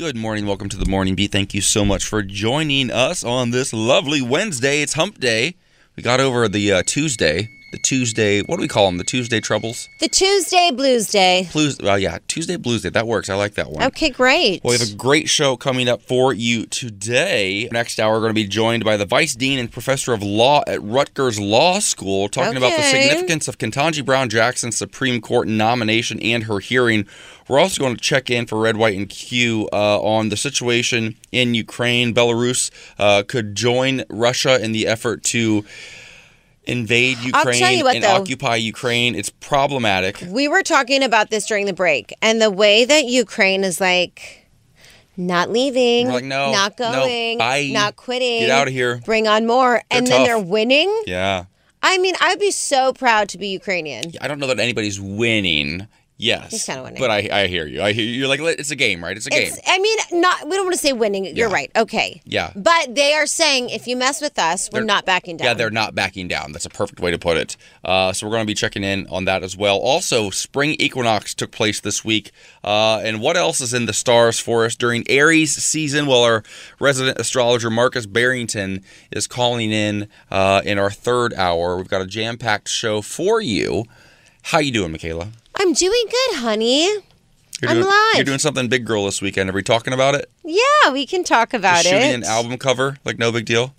Good morning. Welcome to the Morning Beat. Thank you so much for joining us on this lovely Wednesday. It's hump day. We got over the uh, Tuesday. The Tuesday, what do we call them? The Tuesday troubles? The Tuesday Blues Day. Blues, uh, yeah, Tuesday Blues Day. That works. I like that one. Okay, great. Well, we have a great show coming up for you today. Next hour, we're going to be joined by the Vice Dean and Professor of Law at Rutgers Law School, talking about the significance of Ketanji Brown Jackson's Supreme Court nomination and her hearing. We're also going to check in for Red, White, and Q uh, on the situation in Ukraine. Belarus uh, could join Russia in the effort to invade Ukraine what, and though. occupy Ukraine. It's problematic. We were talking about this during the break, and the way that Ukraine is like not leaving, like, no, not no, going, bye. not quitting, Get outta here. bring on more, and then they're winning. Yeah. I mean, I'd be so proud to be Ukrainian. I don't know that anybody's winning. Yes, He's kinda winning. But I, I hear you. I hear you. You're like, it's a game, right? It's a game. I mean, not. We don't want to say winning. You're Yeah. right. Okay. Yeah. But they are saying if you mess with us, we're They're- not backing down. Yeah, they're not backing down. That's a perfect way to put it. Uh, so we're going to be checking in on that as well. Also, spring equinox took place this week. Uh, and what else is in the stars for us during Aries season? Well, our resident astrologer Markus Barrington is calling in uh, in our third hour. We've got a jam-packed show for you. How you doing, Michaela? I'm doing good, honey. You're I'm doing, alive. You're doing something big girl this weekend. Are we talking about it? Yeah, we can talk about Just shooting it. an album cover, like no big deal.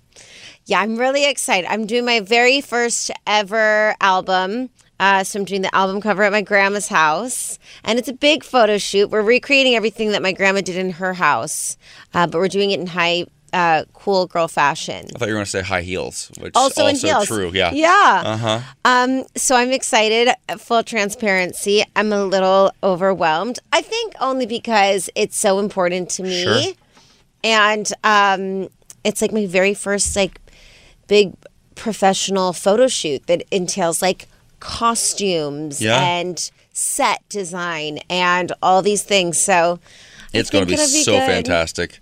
Yeah, I'm really excited. I'm doing my very first ever album. Uh, so I'm doing the album cover at my grandma's house, and it's a big photo shoot. We're recreating everything that my grandma did in her house, uh, but we're doing it in high, uh, cool girl fashion. I thought you were going to say high heels, which Also, also, heels. true. Yeah. Yeah. Uh huh. Um, so I'm excited. Full transparency. I'm a little overwhelmed. I think only because it's so important to me, Sure. and um, it's like my very first like big professional photo shoot that entails like costumes Yeah. and set design and all these things. So It's going to think be so good. fantastic.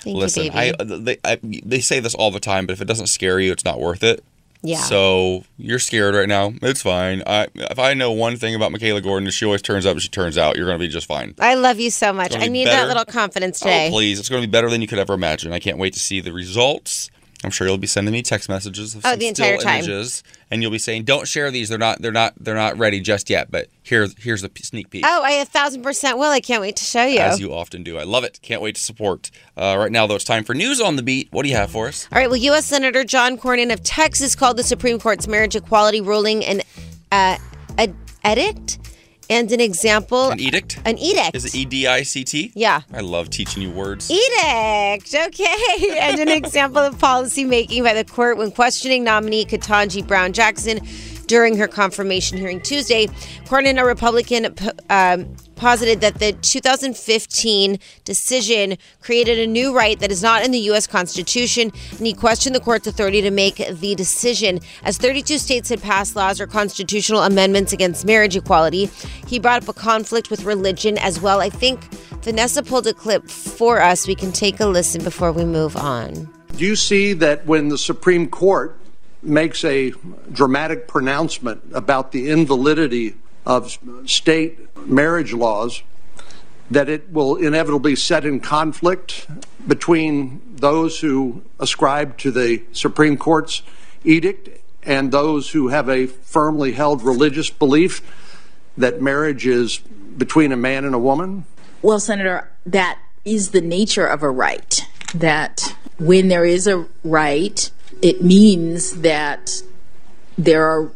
Thank Listen, you, I, they I, they say this all the time, but if it doesn't scare you, it's not worth it. Yeah. So you're scared right now. It's fine. I if I know one thing about Michaela Gordon, she always turns up and she turns out. You're going to be just fine. I love you so much. I be need better. that little confidence today. Oh, please. It's going to be better than you could ever imagine. I can't wait to see the results. I'm sure you'll be sending me text messages of Oh, the entire still time. images, and you'll be saying, "Don't share these. They're not. They're not. They're not ready just yet." But here, here's a sneak peek. Oh, I a thousand percent will. I can't wait to show you. As you often do. I love it. Can't wait to support. Uh, right now, though, it's time for news on the beat. What do you have for us? All right. Well, U.S. Senator John Cornyn of Texas called the Supreme Court's marriage equality ruling an uh, a edict and an example. An edict? An edict. Is it E D I C T? Yeah. I love teaching you words. Edict. Okay. and an example of policy making by the court when questioning nominee Ketanji Brown Jackson during her confirmation hearing Tuesday. Cornyn, a Republican, um, posited that the 2015 decision created a new right that is not in the U.S. Constitution, and he questioned the court's authority to make the decision. As 32 states had passed laws or constitutional amendments against marriage equality, he brought up a conflict with religion as well. I think Vanessa pulled a clip for us. We can take a listen before we move on. Do you see that when the Supreme Court makes a dramatic pronouncement about the invalidity of state marriage laws, that it will inevitably set in conflict between those who ascribe to the Supreme Court's edict and those who have a firmly held religious belief that marriage is between a man and a woman? Well, Senator, that is the nature of a right. That when there is a right, it means that there are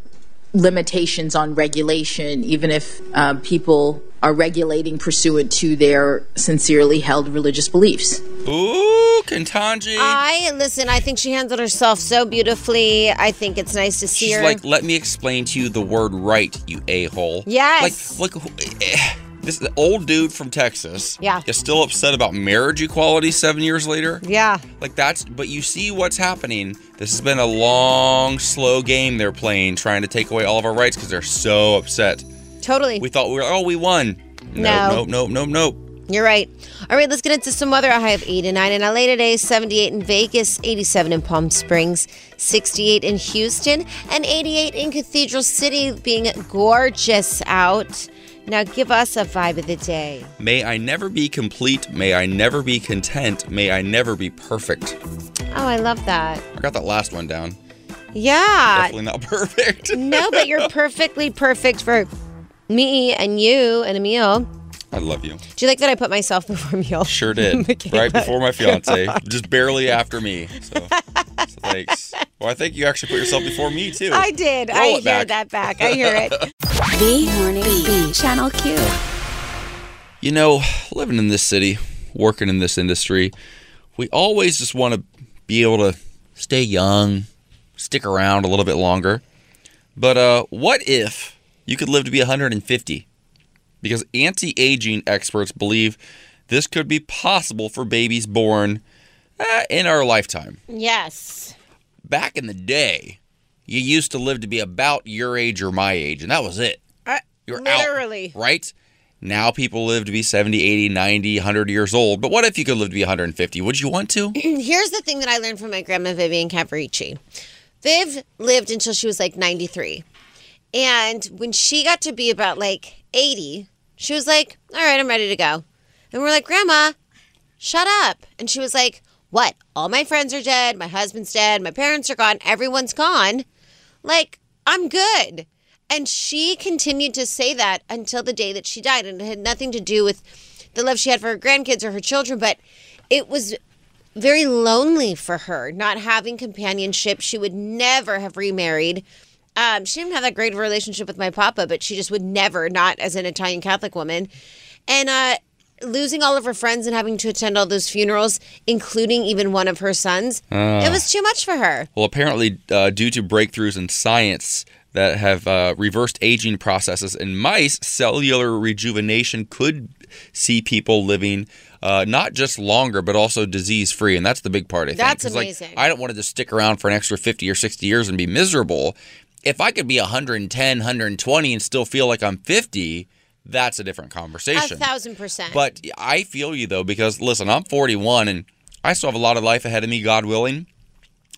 limitations on regulation, even if uh, people are regulating pursuant to their sincerely held religious beliefs. Ooh, Ketanji. I listen. I think she handled herself so beautifully. I think it's nice to see She's her. like, let me explain to you the word right, you a hole. Yes. Like, this old dude from Texas. Yeah. Is still upset about marriage equality seven years later. yeah. Like that's, but you see what's happening. This has been a long, slow game they're playing, trying to take away all of our rights because they're so upset. Totally. We thought we were, oh, we won. No. Nope, nope, nope, nope, nope. You're right. All right, let's get into some weather. A high of 89 in LA today, 78 in Vegas, 87 in Palm Springs, 68 in Houston, and 88 in Cathedral City, being gorgeous out. Now, give us a vibe of the day. May I never be complete. May I never be content. May I never be perfect. Oh, I love that. I got that last one down. Yeah. Definitely not perfect. No, but you're perfectly perfect for me and you and Emil. I love you. Do you like that I put myself before Emil? Sure did. Right before my fiance, just barely after me. So, so thanks. Well, I think you actually put yourself before me too. I did. Roll I it hear back. that back. I hear it. The Morning Beat. Channel Q. You know, living in this city, working in this industry, we always just want to be able to stay young, stick around a little bit longer. But uh, what if you could live to be 150? Because anti aging experts believe this could be possible for babies born uh, in our lifetime. yes. Back in the day, you used to live to be about your age or my age, and that was it. Uh, You're out, literally. right? Now people live to be 70, 80, 90, 100 years old. But what if you could live to be 150? Would you want to? Here's the thing that I learned from my grandma Vivian Cavarici. Viv lived until she was like 93. And when she got to be about like 80, she was like, All right, I'm ready to go. And we're like, Grandma, shut up. And she was like, What? All my friends are dead. My husband's dead. My parents are gone. Everyone's gone. Like, I'm good. And she continued to say that until the day that she died. And it had nothing to do with the love she had for her grandkids or her children, but it was very lonely for her, not having companionship. She would never have remarried. Um, she didn't have that great of a relationship with my papa, but she just would never, not as an Italian Catholic woman. And uh, losing all of her friends and having to attend all those funerals, including even one of her sons, it was too much for her. Well, apparently, uh, due to breakthroughs in science that have uh, reversed aging processes in mice, cellular rejuvenation could see people living uh, not just longer, but also disease free. And that's the big part, I think. That's 'Cause, like, amazing. I don't want to just stick around for an extra 50 or 60 years and be miserable. If I could be 110, 120 and still feel like I'm 50, that's a different conversation. A thousand percent. But I feel you though because listen, I'm 41 and I still have a lot of life ahead of me, God willing.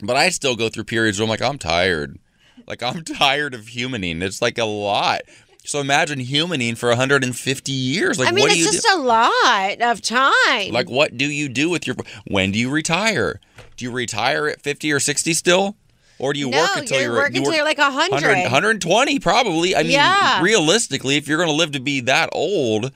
But I still go through periods where I'm like, I'm tired. Like I'm tired of humaning. It's like a lot. So imagine humaning for 150 years. Like I mean, what do it's you just do? a lot of time. like what do you do with your when do you retire? Do you retire at 50 or 60 still? Or do you No, work until you you're work until you're like 100. 120 probably. I mean, Yeah. realistically, if you're going to live to be that old,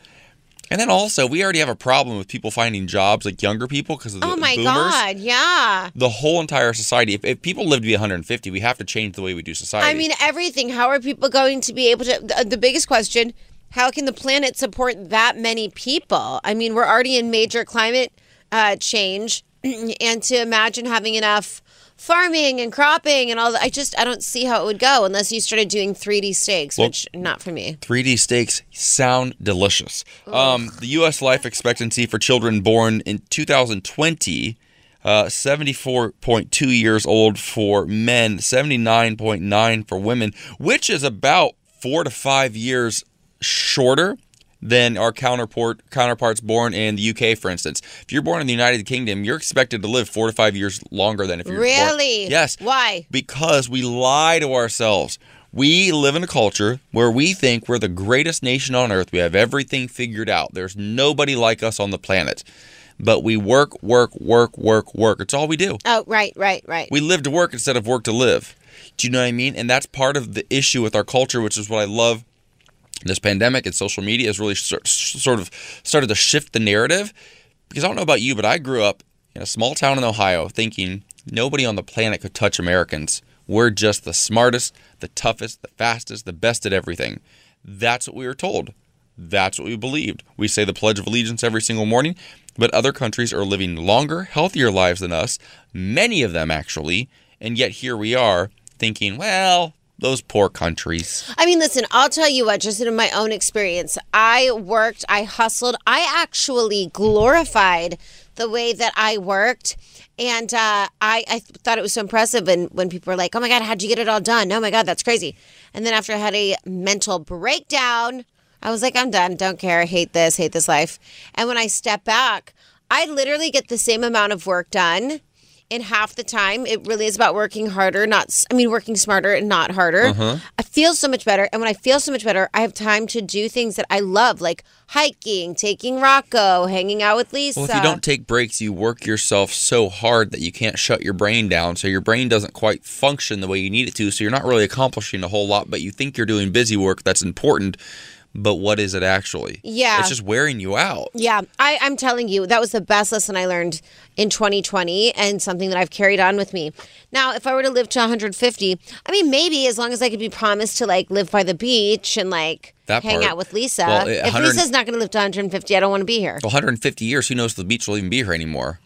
and then also we already have a problem with people finding jobs like younger people because of the oh my boomers. God, yeah. The whole entire society. If, if people live to be 150, we have to change the way we do society. I mean, everything. How are people going to be able to? The, the biggest question: How can the planet support that many people? I mean, we're already in major climate uh, change, and to imagine having enough farming and cropping and all that, I just I don't see how it would go unless you started doing 3D steaks, Well- which not for me. 3D steaks sound delicious. Um, the U.S. life expectancy for children born in 2020, uh, 74.2 years old for men, 79.9 for women, which is about four to five years shorter than our counterpart counterparts born in the UK, for instance. If you're born in the United Kingdom, you're expected to live four to five years longer than if you're born- Really? Yes. Why? Because we lie to ourselves. We live in a culture where we think we're the greatest nation on earth. We have everything figured out. There's nobody like us on the planet. But we work, work, work, work, work. It's all we do. Oh, right, right, right. We live to work instead of work to live. Do you know what I mean? And that's part of the issue with our culture, which is what I love This pandemic and social media has really sort of started to shift the narrative. Because I don't know about you, but I grew up in a small town in Ohio thinking nobody on the planet could touch Americans. We're just the smartest, the toughest, the fastest, the best at everything. That's what we were told. That's what we believed. We say the Pledge of Allegiance every single morning, but other countries are living longer, healthier lives than us, many of them actually, and yet here we are thinking, well, those poor countries. I mean, listen, I'll tell you what, just in my own experience, I worked, I hustled, I actually glorified the way that I worked. And uh, I, I thought it was so impressive And when people were like, oh my God, how'd you get it all done? Oh my God, that's crazy. And then after I had a mental breakdown, I was like, I'm done. Don't care. I Hate this. Hate this life. And when I step back, I literally get the same amount of work done in half the time. It really is about working harder, not, I mean, working smarter and not harder. Uh-huh. I feel so much better. And when I feel so much better, I have time to do things that I love, like hiking, taking Rocco, hanging out with Lisa. Well, if you don't take breaks, you work yourself so hard that you can't shut your brain down. So your brain doesn't quite function the way you need it to. So you're not really accomplishing a whole lot, but you think you're doing busy work that's important. But what is it actually? Yeah. It's just wearing you out. Yeah, I, I'm telling you, that was the best lesson I learned in 2020 and something that I've carried on with me. Now, if I were to live to 150, I mean, maybe as long as I could be promised to like live by the beach and like That hang part. out with Lisa. Well, if Lisa's not going to live to 150, I don't want to be here. 150 years, who knows if the beach will even be here anymore?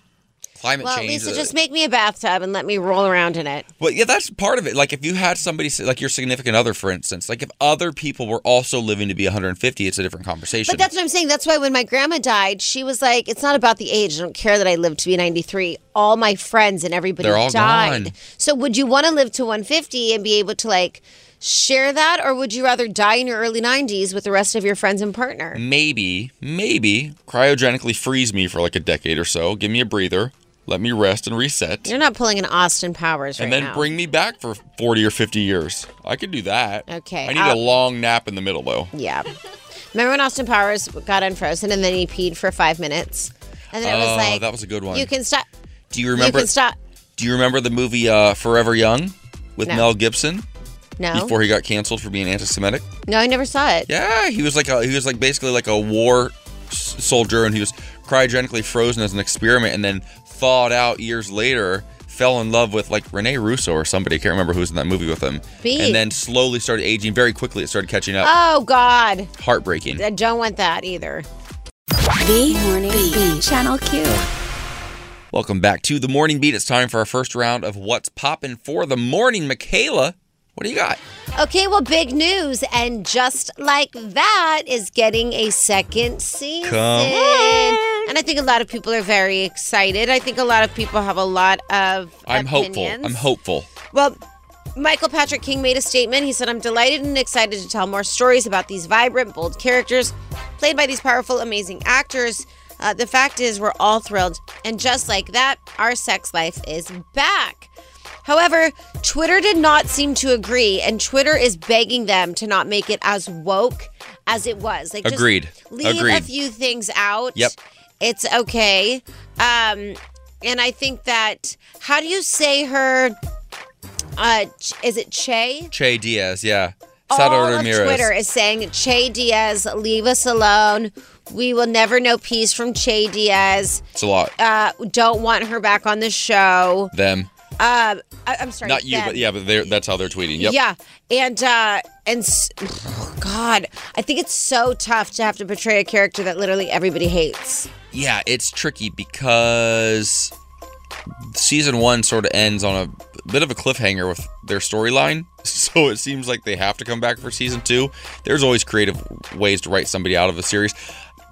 Climate Well, change. Lisa, uh, just make me a bathtub and let me roll around in it. Well, yeah, that's part of it. Like if you had somebody, like your significant other, for instance, like if other people were also living to be 150, it's a different conversation. But that's what I'm saying. That's why when my grandma died, she was like, "It's not about the age. I don't care that I lived to be 93. All my friends and everybody They're all died. gone. So would you want to live to 150 and be able to like share that, or would you rather die in your early 90s with the rest of your friends and partner? maybe, maybe cryogenically freeze me for like a decade or so, give me a breather, let me rest and reset, You're not pulling an Austin Powers right and then now. bring me back for 40 or 50 years. I could do that. Okay, I need a I'll- long nap in the middle though. yeah. Remember when Austin Powers got unfrozen and then he peed for five minutes, and then it Oh, was like, that was a good one. You can stop. Do you remember? You can stop. Do you remember the movie uh, Forever Young with No. Mel Gibson No, before he got canceled for being anti-Semitic? no, I never saw it. Yeah, he was like a, he was like basically like a war s- soldier, and he was cryogenically frozen as an experiment, and then thawed out years later. Fell in love with like Rene Russo or somebody. I can't remember who's in that movie with him. Beat. And then slowly started aging. Very quickly, it started catching up. Oh God, Heartbreaking. I don't want that either. The Morning Beat. Channel Q. Welcome back to the Morning Beat. It's time for our first round of What's Poppin' for the Morning. Michaela, what do you got? Okay, well, big news, and just like that is getting a second season. Come on. And I think a lot of people are very excited. I think a lot of people have a lot of I'm hopeful. I'm hopeful. Well, Michael Patrick King made a statement. He said, I'm delighted and excited to tell more stories about these vibrant, bold characters played by these powerful, amazing actors. Uh, the fact is, we're all thrilled. And just like that, our sex life is back. However, Twitter did not seem to agree, and Twitter is begging them to not make it as woke as it was. Like, just Agreed. leave a few things out. Yep. It's okay. Um, and I think that, how do you say her? Uh, is it Che? Che Diaz, yeah. All of Twitter is saying Che Diaz, leave us alone. We will never know peace from Che Diaz. It's a lot. Uh, don't want her back on the show. Them. Uh, I, I'm sorry, Not you, them. but yeah, but they're, that's how they're tweeting. Yep. Yeah, and uh, and s- God, I think it's so tough to have to portray a character that literally everybody hates. Yeah, it's tricky because season one sort of ends on a bit of a cliffhanger with their storyline. So it seems like they have to come back for season two. There's always creative ways to write somebody out of a series.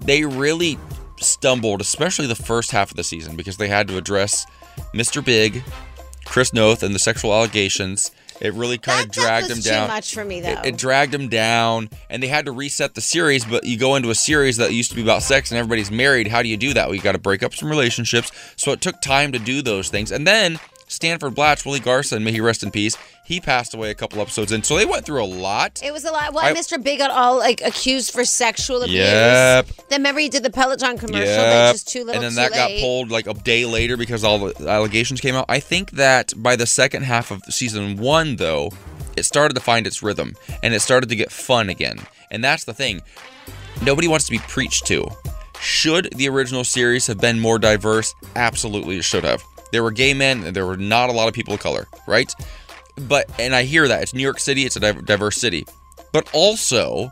They really stumbled, especially the first half of the season, because they had to address Mr. Big, Chris Noth, and the sexual allegations. It really kind of dragged them down. Too much for me though. It, it dragged them down, and they had to reset the series. But you go into a series that used to be about sex and everybody's married. How do you do that? Well, you got to break up some relationships. So it took time to do those things. And then Stanford Blatch, Willie Garson, may he rest in peace, he passed away a couple episodes in. So they went through a lot. It was a lot. Well, I- Mr. Big got all like accused for sexual abuse. Yep. Then remember he did the Peloton commercial, Yep. but just too little, and then that got pulled like a day later because all the allegations came out. I think that by the second half of season one, though, it started to find its rhythm and it started to get fun again. And that's the thing. Nobody wants to be preached to. Should the original series have been more diverse? Absolutely, it should have. There were gay men and there were not a lot of people of color, right? But, and I hear that. It's New York City, it's a diverse city. But also,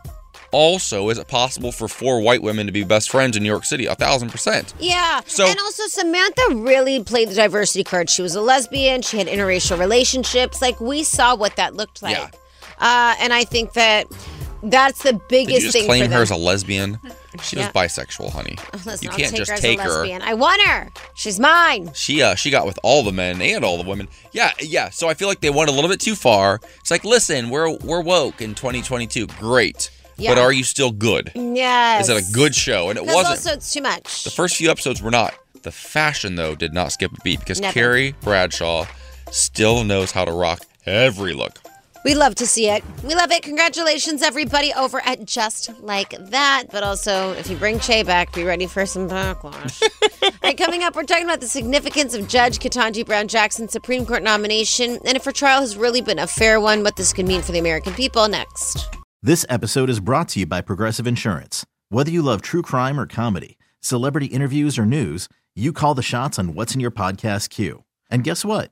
also, is it possible for four white women to be best friends in New York City? A thousand percent. Yeah. So- and also Samantha really played the diversity card. She was a lesbian. She had interracial relationships. Like we saw what that looked like. Yeah. Uh, and I think that that's the Did biggest you just thing claim her as a lesbian? She Yeah. was bisexual, honey. Listen, you can't take just her take her. lesbian. I want her. She's mine. She uh she got with all the men and all the women. Yeah, yeah. So I feel like they went a little bit too far. It's like, listen, we're we're woke in 2022. Great. Yeah. But are you still good? Yes. Is it a good show? And it wasn't. also it's too much. the first few episodes were not. The fashion though did not skip a beat because Never. Carrie Bradshaw still knows how to rock every look. We love to see it. We love it. Congratulations, everybody, over at Just Like That. But also, if you bring Che back, be ready for some backlash. All right, coming up, we're talking about the significance of Judge Ketanji Brown Jackson's Supreme Court nomination and if her trial has really been a fair one, what this could mean for the American people. Next. This episode is brought to you by Progressive Insurance. Whether you love true crime or comedy, celebrity interviews or news, you call the shots on what's in your podcast queue. And guess what?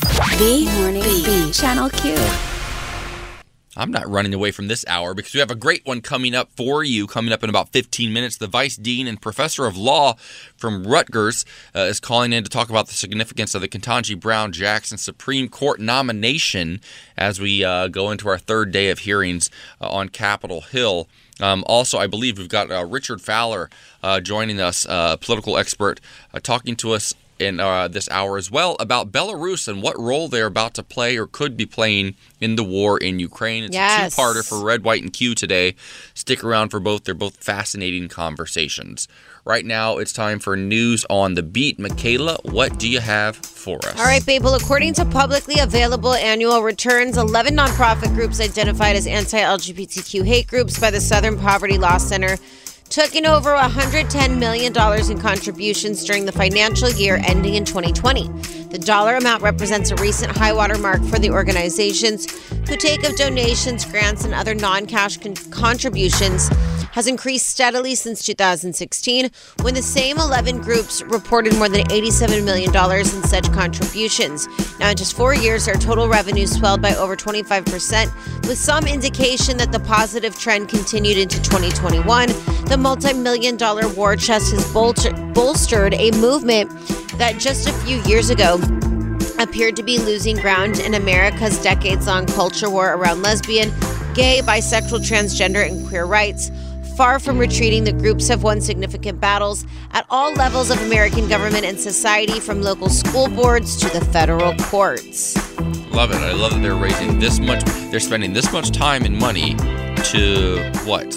The Morning Beat. Channel Q. I'm not running away from this hour because we have a great one coming up for you. Coming up in about 15 minutes, the Vice Dean and Professor of Law from Rutgers uh, is calling in to talk about the significance of the Ketanji Brown Jackson Supreme Court nomination as we uh, go into our third day of hearings uh, on Capitol Hill. Um, also, I believe we've got uh, Richard Fowler uh, joining us, uh, political expert, talking to us in uh, this hour as well about Belarus and what role they're about to play or could be playing in the war in Ukraine. It's Yes. a two-parter for Red, White, and Q today. Stick around for both. They're both fascinating conversations. Right now, it's time for news on the beat. Michaela, what do you have for us? All right, babe. Well, according to publicly available annual returns, 11 nonprofit groups identified as anti LGBTQ hate groups by the Southern Poverty Law Center took in over $110 million in contributions during the financial year ending in 2020. The dollar amount represents a recent high water mark for the organizations who take of donations, grants, and other non cash con- contributions has increased steadily since 2016, when the same 11 groups reported more than $87 million in such contributions. Now, in just four years, their total revenue swelled by over 25%, with some indication that the positive trend continued into 2021. The multi million dollar war chest has bolster- bolstered a movement that just a few years ago appeared to be losing ground in America's decades long culture war around lesbian, gay, bisexual, transgender, and queer rights. Far from retreating, the groups have won significant battles at all levels of American government and society, from local school boards to the federal courts. Love it. I love that they're raising this much. They're spending this much time and money to what?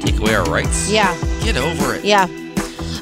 Take away our rights? Yeah. Get over it. Yeah.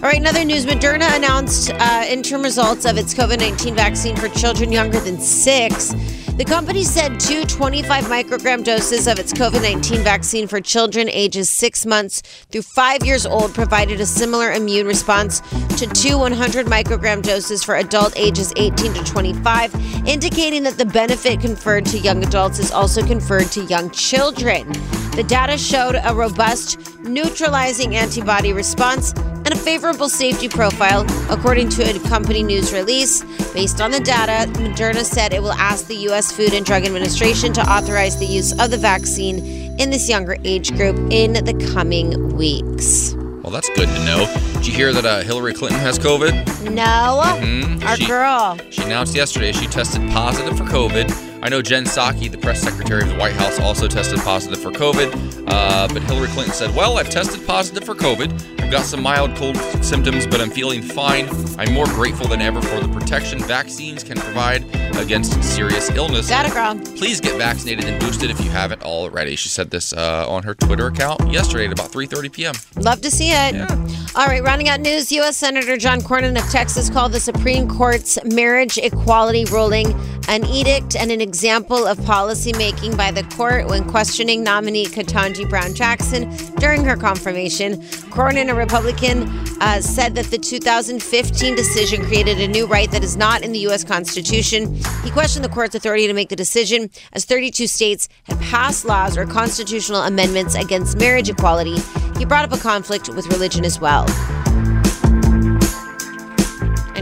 All right, another news, Moderna announced uh, interim results of its COVID 19 vaccine for children younger than six. The company said two 25 microgram doses of its COVID 19 vaccine for children ages six months through five years old provided a similar immune response to two 100 microgram doses for adult ages 18 to 25, indicating that the benefit conferred to young adults is also conferred to young children. The data showed a robust neutralizing antibody response and a favorable safety profile, according to a company news release. Based on the data, Moderna said it will ask the U.S. Food and Drug Administration to authorize the use of the vaccine in this younger age group in the coming weeks. Well, that's good to know. Did you hear that uh, Hillary Clinton has COVID? No, Mhm. our She- girl. She announced yesterday she tested positive for COVID. I know Jen Psaki, the press secretary of the White House, also tested positive for COVID. Uh, but Hillary Clinton said, Well, I've tested positive for COVID. I've got some mild cold symptoms, but I'm feeling fine. I'm more grateful than ever for the protection vaccines can provide against serious illness. Got it, girl. Please get vaccinated and boosted if you haven't already. She said this uh, on her Twitter account yesterday at about 3:30 p.m. Love to see it. All right, rounding out news, U.S. Senator John Cornyn of Texas called the Supreme Court's marriage equality ruling an edict and an example of policy making by the court when questioning nominee Ketanji Brown Jackson during her confirmation. Cornyn, a Republican, uh, said that the 2015 decision created a new right that is not in the U.S. Constitution. He questioned the court's authority to make the decision, as 32 states have passed laws or constitutional amendments against marriage equality. He brought up a conflict with religion as well.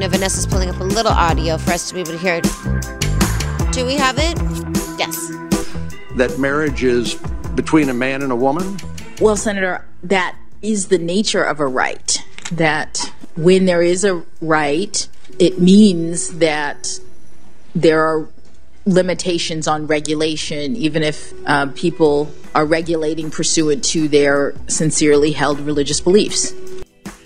I know Vanessa's pulling up a little audio for us to be able to hear it. Do we have it? Yes. That marriage is between a man and a woman? Well, Senator, that is the nature of a right. That when there is a right, it means that there are limitations on regulation, even if uh, people are regulating pursuant to their sincerely held religious beliefs.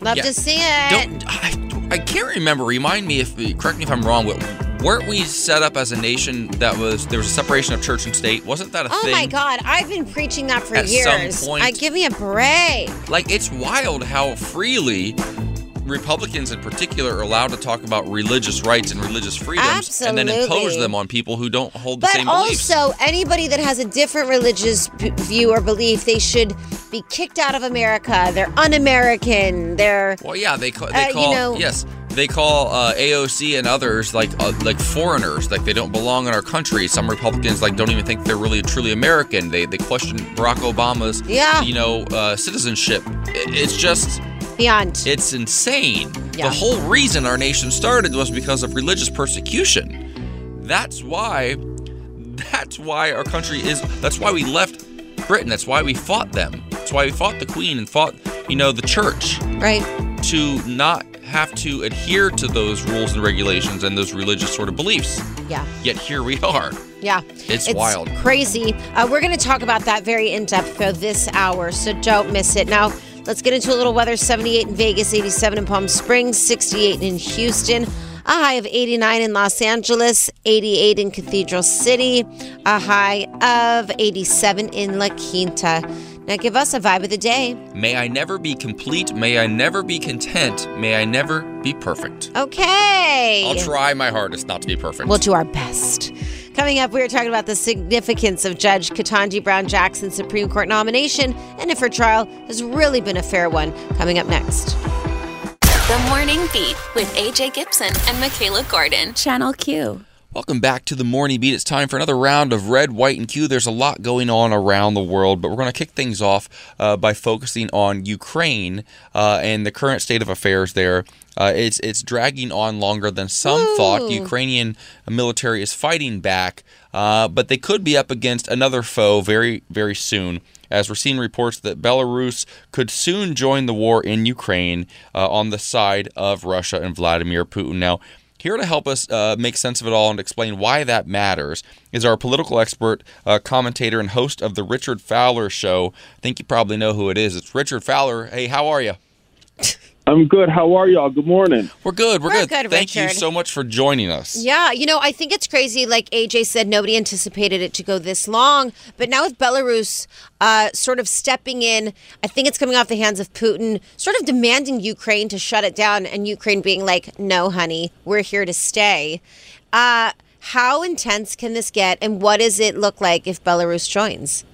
Love Yeah. to see it. Don't I, I can't remember. Remind me if correct me if I'm wrong, but weren't we set up as a nation that was there was a separation of church and state? Wasn't that a Oh thing? my God, I've been preaching that for At some years. point- I give me a break. Like it's wild how freely Republicans in particular are allowed to talk about religious rights and religious freedoms and then impose them on people who don't hold the But same beliefs. also, anybody that has a different religious view or belief, they should be kicked out of America. They're un-American. They're Well, yeah, they call, Uh, they you call know- yes, they call uh, AOC and others like uh, like foreigners, like they don't belong in our country. Some Republicans like don't even think they're really truly American. They they question Barack Obama's Yeah. you know uh, citizenship. I- It's just beyond. it's insane. Yeah. The whole reason our nation started was because of religious persecution. That's why that's why our country is that's why we left Britain. That's why we fought them. That's why we fought the queen and fought, you know, the church right. to not have to adhere to those rules and regulations and those religious sort of beliefs. Yeah. Yet here we are. Yeah. It's wild. Crazy. Uh, we're going to talk about that very in depth for this hour, so don't miss it. Now, let's get into a little weather 78 in Vegas, 87 in Palm Springs, 68 in Houston. A high of 89 in Los Angeles, 88 in Cathedral City, a high of 87 in La Quinta. Now, give us a vibe of the day. May I never be complete. May I never be content. May I never be perfect. Okay. I'll try my hardest not to be perfect. We'll do our best. Coming up, we are talking about the significance of Judge Ketanji Brown Jackson's Supreme Court nomination and if her trial has really been a fair one. Coming up next. The Morning Beat with AJ Gibson and Michaela Gordon. Channel Q. Welcome back to the Morning Beat. It's time for another round of Red, White, and Q. There's a lot going on around the world, but we're going to kick things off uh, by focusing on Ukraine uh, and the current state of affairs there. Uh, it's it's dragging on longer than some thought. The Ukrainian military is fighting back, uh, but they could be up against another foe very very soon. As we're seeing reports that Belarus could soon join the war in Ukraine uh, on the side of Russia and Vladimir Putin. Now, here to help us uh, make sense of it all and explain why that matters is our political expert, uh, commentator, and host of the Richard Fowler Show. I think you probably know who it is. It's Richard Fowler. Hey, how are you? I'm good. How are y'all? Good morning. We're good. We're, We're good. good, Thank you so much for joining us. Yeah, you know, I think it's crazy. Like AJ said, nobody anticipated it to go this long. But now with Belarus uh, sort of stepping in, I think it's coming off the hands of Putin, sort of demanding Ukraine to shut it down, and Ukraine being like, no, honey, we're here to stay. Uh, How intense can this get, and what does it look like if Belarus joins?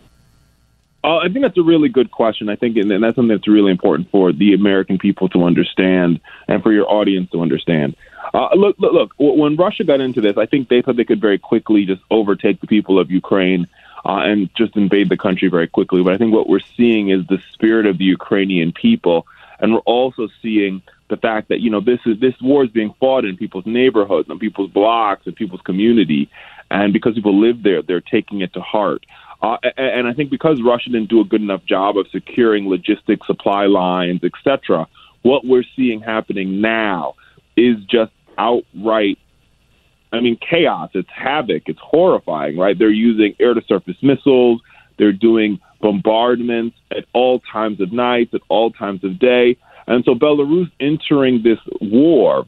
Uh, I think that's a really good question. I think, and that's something that's really important for the American people to understand and for your audience to understand. Uh, look, look, look. When Russia got into this, I think they thought they could very quickly just overtake the people of Ukraine uh, and just invade the country very quickly. But I think what we're seeing is the spirit of the Ukrainian people, and we're also seeing the fact that you know this is this war is being fought in people's neighborhoods, and people's blocks, and people's community, and because people live there, they're taking it to heart. Uh, and I think because Russia didn't do a good enough job of securing logistics, supply lines, etc., what we're seeing happening now is just outright. I mean, chaos. It's havoc. It's horrifying, right? They're using air to surface missiles. They're doing bombardments at all times of night, at all times of day. And so Belarus entering this war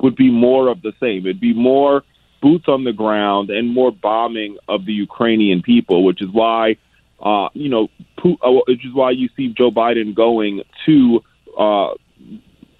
would be more of the same. It'd be more boots on the ground and more bombing of the Ukrainian people, which is why, uh, you know, uh, which is why you see Joe Biden going to uh,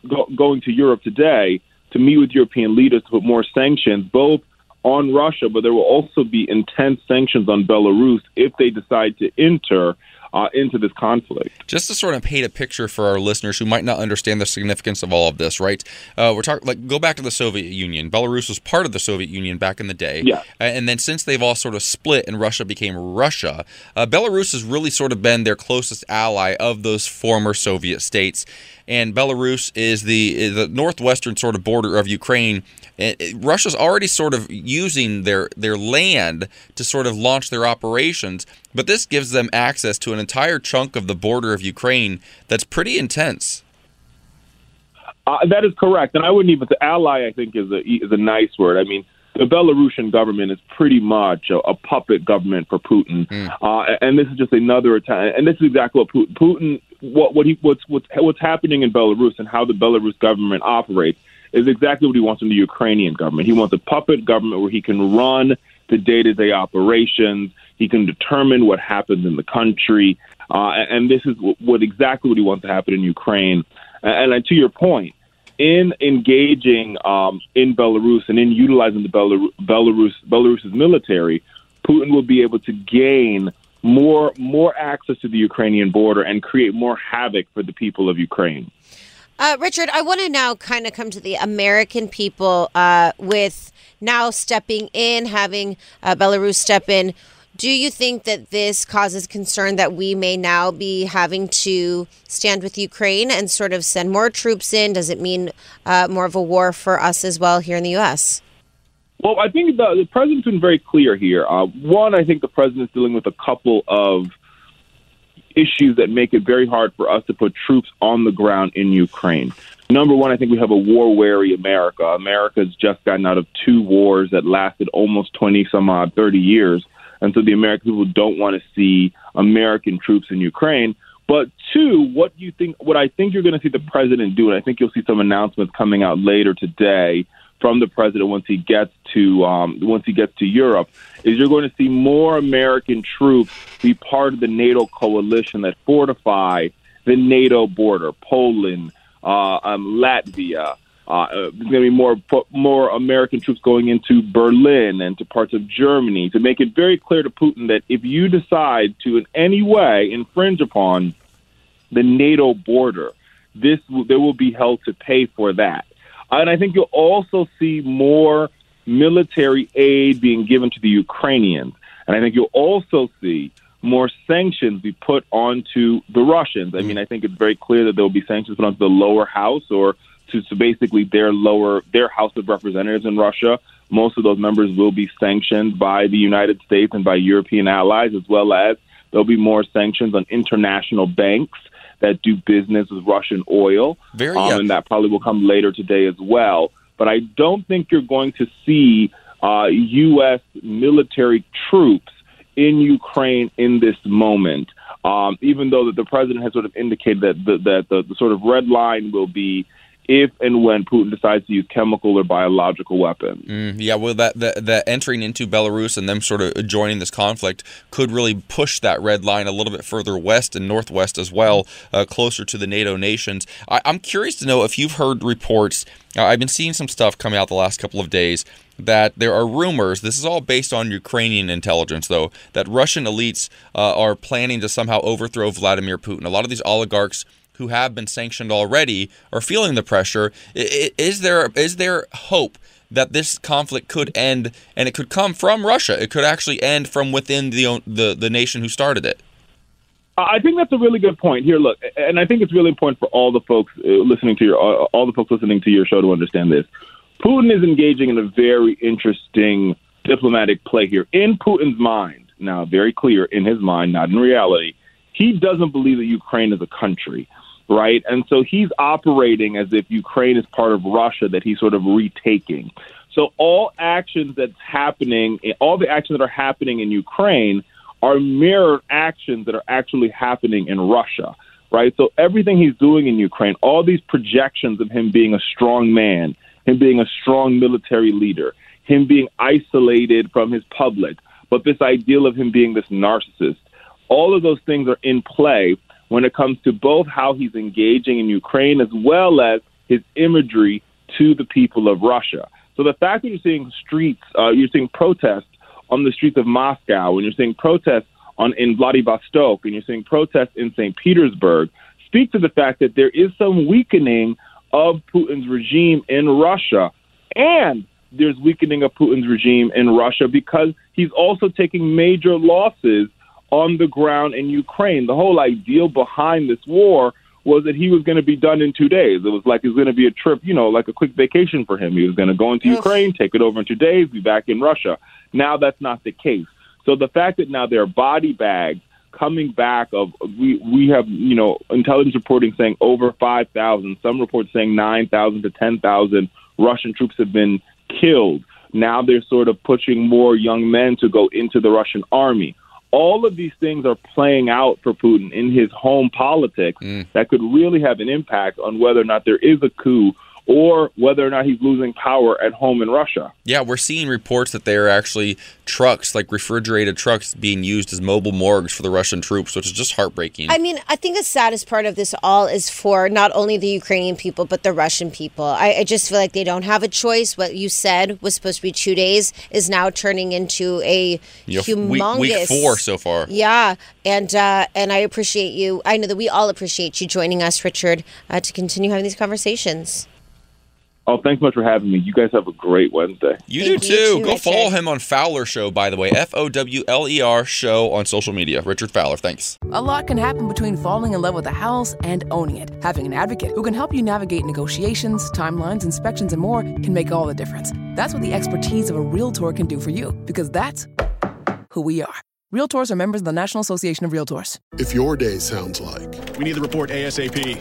go, going to Europe today to meet with European leaders to put more sanctions, both on Russia, but there will also be intense sanctions on Belarus if they decide to enter uh, into this conflict. Just to sort of paint a picture for our listeners who might not understand the significance of all of this, right? Uh, we're talking like go back to the Soviet Union. Belarus was part of the Soviet Union back in the day, yeah. And then since they've all sort of split and Russia became Russia, uh, Belarus has really sort of been their closest ally of those former Soviet states and Belarus is the the northwestern sort of border of Ukraine. And Russia's already sort of using their their land to sort of launch their operations, but this gives them access to an entire chunk of the border of Ukraine that's pretty intense. Uh, that is correct, and I wouldn't even say ally. I think is a is a nice word. I mean, the Belarusian government is pretty much a, a puppet government for Putin, mm. uh, and this is just another attack. And this is exactly what Putin, Putin what what he what's what's what's happening in Belarus and how the Belarus government operates is exactly what he wants from the Ukrainian government. He wants a puppet government where he can run the day-to-day operations. He can determine what happens in the country, uh, and this is what exactly what he wants to happen in Ukraine. And, and to your point, in engaging um, in Belarus and in utilizing the Belarus, Belarus Belarus's military, Putin will be able to gain more more access to the Ukrainian border and create more havoc for the people of Ukraine. Uh, Richard, I want to now kind of come to the American people uh, with now stepping in, having uh, Belarus step in. Do you think that this causes concern that we may now be having to stand with Ukraine and sort of send more troops in? Does it mean uh, more of a war for us as well here in the U.S.? Well, I think the, the president's been very clear here. Uh, one, I think the president's dealing with a couple of issues that make it very hard for us to put troops on the ground in Ukraine. Number one, I think we have a war weary America. America's just gotten out of two wars that lasted almost 20 some odd, 30 years. And so the American people don't want to see American troops in Ukraine. But two, what do you think? What I think you're going to see the president do, and I think you'll see some announcements coming out later today from the president once he gets to um, once he gets to Europe is you're going to see more American troops be part of the NATO coalition that fortify the NATO border, Poland, uh, um, Latvia. Uh, there's going to be more more American troops going into Berlin and to parts of Germany to make it very clear to Putin that if you decide to in any way infringe upon the NATO border, this there will be held to pay for that. And I think you'll also see more military aid being given to the Ukrainians. And I think you'll also see more sanctions be put onto the Russians. I mean, I think it's very clear that there will be sanctions put onto the lower house or to, to basically their lower their House of Representatives in Russia. Most of those members will be sanctioned by the United States and by European allies, as well as there'll be more sanctions on international banks that do business with Russian oil. Very, um, and that probably will come later today as well. But I don't think you're going to see uh, U.S. military troops in Ukraine in this moment. Um, even though that the president has sort of indicated that the, that the, the sort of red line will be if and when Putin decides to use chemical or biological weapons. Mm, yeah, well, that, that entering into Belarus and them sort of joining this conflict could really push that red line a little bit further west and northwest as well, uh, closer to the NATO nations. I, I'm curious to know if you've heard reports. Uh, I've been seeing some stuff coming out the last couple of days that there are rumors. This is all based on Ukrainian intelligence, though, that Russian elites uh, are planning to somehow overthrow Vladimir Putin. A lot of these oligarchs who have been sanctioned already are feeling the pressure. Is there is there hope that this conflict could end and it could come from Russia? It could actually end from within the the, the nation who started it. I think that's a really good point. Here, look, and I think it's really important for all the folks uh, listening to your all the folks listening to your show to understand this. Putin is engaging in a very interesting diplomatic play here. In Putin's mind, now very clear in his mind, not in reality, he doesn't believe that Ukraine is a country right? And so he's operating as if Ukraine is part of Russia that he's sort of retaking. So all actions that's happening, all the actions that are happening in Ukraine are mirror actions that are actually happening in Russia, right? So everything he's doing in Ukraine, all these projections of him being a strong man, him being a strong military leader, him being isolated from his public, but this ideal of him being this narcissist, all of those things are in play when it comes to both how he's engaging in Ukraine as well as his imagery to the people of Russia. So the fact that you're seeing streets, uh, you're seeing protests on the streets of Moscow, and you're seeing protests on in Vladivostok, and you're seeing protests in St. Petersburg, speak to the fact that there is some weakening of Putin's regime in Russia, and there's weakening of Putin's regime in Russia because he's also taking major losses on the ground in Ukraine. The whole ideal behind this war was that he was going to be done in two days. It was like it was going to be a trip, you know, like a quick vacation for him. He was going to go into Ukraine, take it over in two days, be back in Russia. Now that's not the case. So the fact that now there are body bags coming back of we we have you know intelligence reporting saying over five thousand, some reports saying nine thousand to ten thousand Russian troops have been killed. Now they're sort of pushing more young men to go into the Russian army all of these things are playing out for Putin in his home politics mm. that could really have an impact on whether or not there is a coup or whether or not he's losing power at home in Russia. Yeah, we're seeing reports that there are actually trucks, like refrigerated trucks, being used as mobile morgues for the Russian troops, which is just heartbreaking. I mean, I think the saddest part of this all is for not only the Ukrainian people, but the Russian people. I, I just feel like they don't have a choice. What you said was supposed to be two days is now turning into a you know, humongous. Week, week, four so far. Yeah. And, uh, and I appreciate you. I know that we all appreciate you joining us, Richard, uh, to continue having these conversations. Oh, thanks so much for having me. You guys have a great Wednesday. You Thank do too. You too. Go Richard. follow him on Fowler Show, by the way. F O W L E R Show on social media. Richard Fowler, thanks. A lot can happen between falling in love with a house and owning it. Having an advocate who can help you navigate negotiations, timelines, inspections, and more can make all the difference. That's what the expertise of a Realtor can do for you, because that's who we are. Realtors are members of the National Association of Realtors. If your day sounds like, we need the report ASAP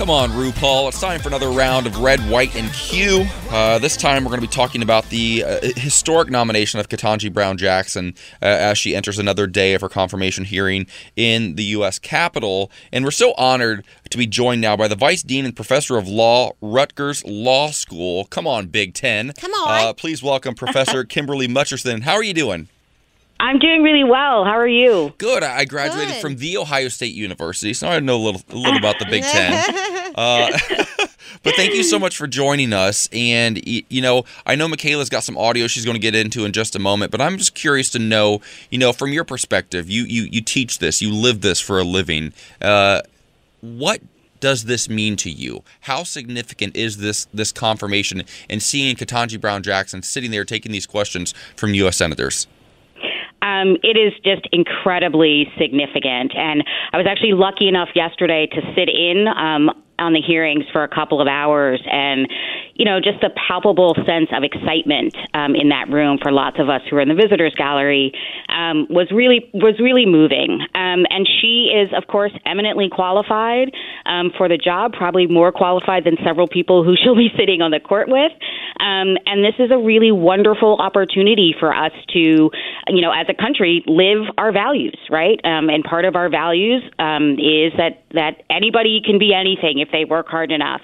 Come on, RuPaul. It's time for another round of Red, White, and Q. Uh, this time we're going to be talking about the uh, historic nomination of Ketanji Brown Jackson uh, as she enters another day of her confirmation hearing in the U.S. Capitol. And we're so honored to be joined now by the Vice Dean and Professor of Law, Rutgers Law School. Come on, Big Ten. Come on. Uh, please welcome Professor Kimberly Mutcherson. How are you doing? I'm doing really well. How are you? Good. I graduated from the Ohio State University, so I know a little, a little about the Big Ten. Uh, but thank you so much for joining us. And you know, I know Michaela's got some audio she's going to get into in just a moment. But I'm just curious to know, you know, from your perspective, you you you teach this, you live this for a living. Uh, what does this mean to you? How significant is this this confirmation and seeing Ketanji Brown Jackson sitting there taking these questions from U.S. senators? Um, it is just incredibly significant. And I was actually lucky enough yesterday to sit in um, on the hearings for a couple of hours and you know just the palpable sense of excitement um, in that room for lots of us who were in the visitors gallery um, was really was really moving um, and she is of course eminently qualified um, for the job probably more qualified than several people who she'll be sitting on the court with. Um, and this is a really wonderful opportunity for us to you know as a country live our values right? Um, and part of our values um, is that that anybody can be anything if they work hard enough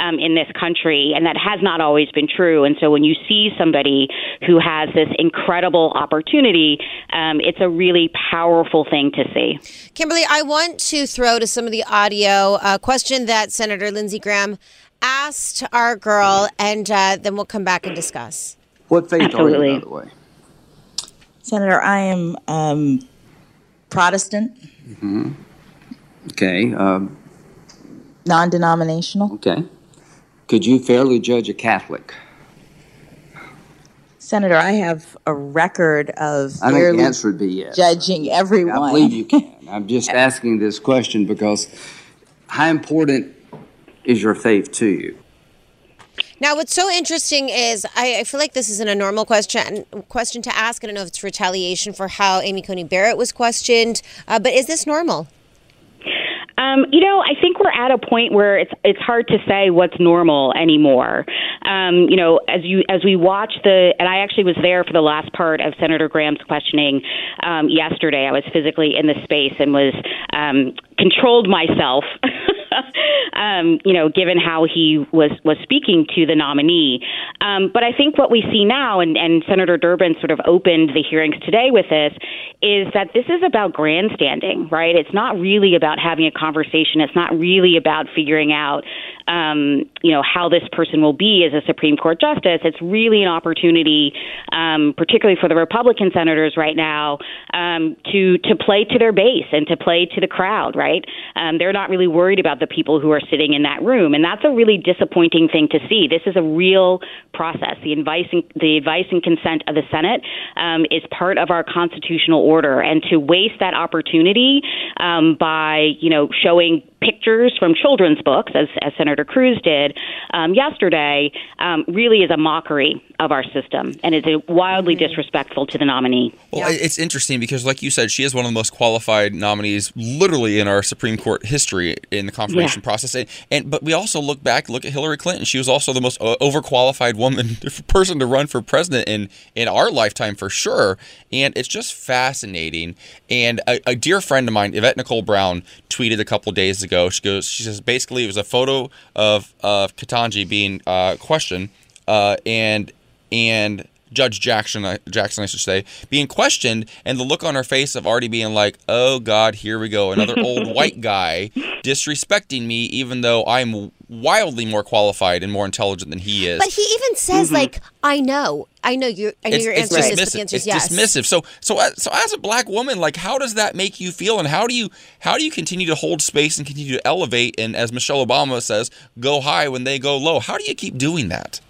um, in this country, and that has not always been true. And so when you see somebody who has this incredible opportunity, um, it's a really powerful thing to see. Kimberly, I want to throw to some of the audio a question that Senator Lindsey Graham asked our girl, and uh, then we'll come back and discuss. What faith Absolutely. are you, by the way? Senator, I am um, Protestant, hmm Okay. Um, non denominational. okay. Could you fairly judge a Catholic? Senator, I have a record of I think the answer would be yes. judging everyone. I believe you can. I'm just asking this question because how important is your faith to you? Now, what's so interesting is I, I feel like this isn't a normal question question to ask. I don't know if it's retaliation for how Amy Coney Barrett was questioned, uh, but is this normal? Um, you know, I think we're at a point where it's it's hard to say what's normal anymore. Um, you know, as you as we watch the, and I actually was there for the last part of Senator Graham's questioning um, yesterday. I was physically in the space and was um, controlled myself. um, you know, given how he was was speaking to the nominee. Um, but I think what we see now, and, and Senator Durbin sort of opened the hearings today with this, is that this is about grandstanding, right? It's not really about having a conversation. It's not really about figuring out, um, you know, how this person will be as a Supreme Court justice. It's really an opportunity, um, particularly for the Republican senators right now, um, to to play to their base and to play to the crowd, right? Um, they're not really worried about the people who are sitting in that room, and that's a really disappointing thing to see. This is a real process. The advice and, the advice and consent of the Senate um, is part of our constitutional order, and to waste that opportunity um, by you know showing pictures from children's books, as, as Senator Cruz did um, yesterday, um, really is a mockery of our system and is wildly disrespectful to the nominee. Well, it's interesting because, like you said, she is one of the most qualified nominees, literally in our Supreme Court history in the confirmation Yeah. process. And, and but we also look back, look at Hillary Clinton. She was also the most uh, overqualified woman person to run for president in in our lifetime for sure. And it's just fascinating. And a, a dear friend of mine, Yvette Nicole Brown, tweeted a couple days ago. She goes, she says basically it was a photo of of Ketanji being uh, questioned, uh, and and Judge Jackson, I- Jackson, I should say, being questioned, and the look on her face of already being like, "Oh God, here we go, another old white guy disrespecting me, even though I'm wildly more qualified and more intelligent than he is." But he even says mm-hmm. like, "I know, I know you. I know it's, your it's answer is this, dismissive. the answer It's is yes." dismissive. So, so, as- so as a black woman, like, how does that make you feel, and how do you, how do you continue to hold space and continue to elevate, and as Michelle Obama says, go high when they go low? How do you keep doing that?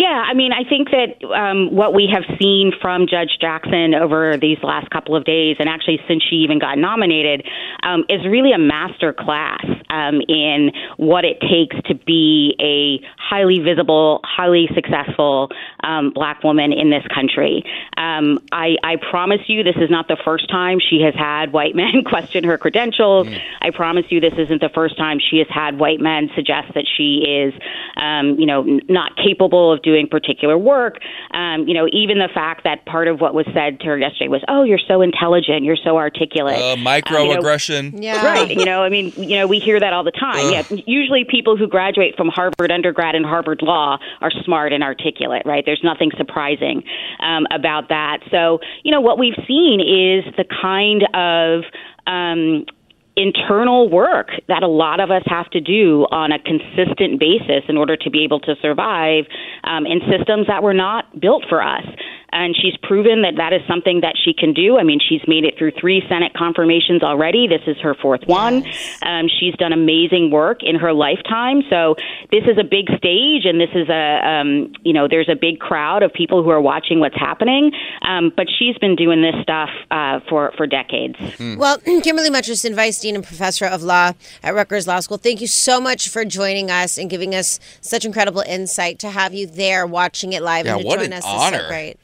Yeah, I mean, I think that um, what we have seen from Judge Jackson over these last couple of days, and actually since she even got nominated, um, is really a master class um, in what it takes to be a highly visible, highly successful um, black woman in this country. Um, I, I promise you, this is not the first time she has had white men question her credentials. I promise you, this isn't the first time she has had white men suggest that she is, um, you know, n- not capable of doing doing particular work. Um, you know, even the fact that part of what was said to her yesterday was, "Oh, you're so intelligent, you're so articulate." Uh, Um, you know, microaggression. Yeah. Right. You know, I mean, you know, we hear that all the time. Yeah. Usually people who graduate from Harvard undergrad and Harvard Law are smart and articulate, right? There's nothing surprising um, about that. So, you know, what we've seen is the kind of um, internal work that a lot of us have to do on a consistent basis in order to be able to survive um, in systems that were not built for us. And she's proven that that is something that she can do. I mean, she's made it through three Senate confirmations already. This is her fourth one. Um, she's done amazing work in her lifetime. So this is a big stage, and this is a um, you know there's a big crowd of people who are watching what's happening. Um, but she's been doing this stuff uh, for for decades. Well, Kimberly Mutcherson, Vice Dean and Professor of Law at Rutgers Law School, thank you so much for joining us and giving us such incredible insight to have you there watching it live Yeah, and to what join an us honor. is so great.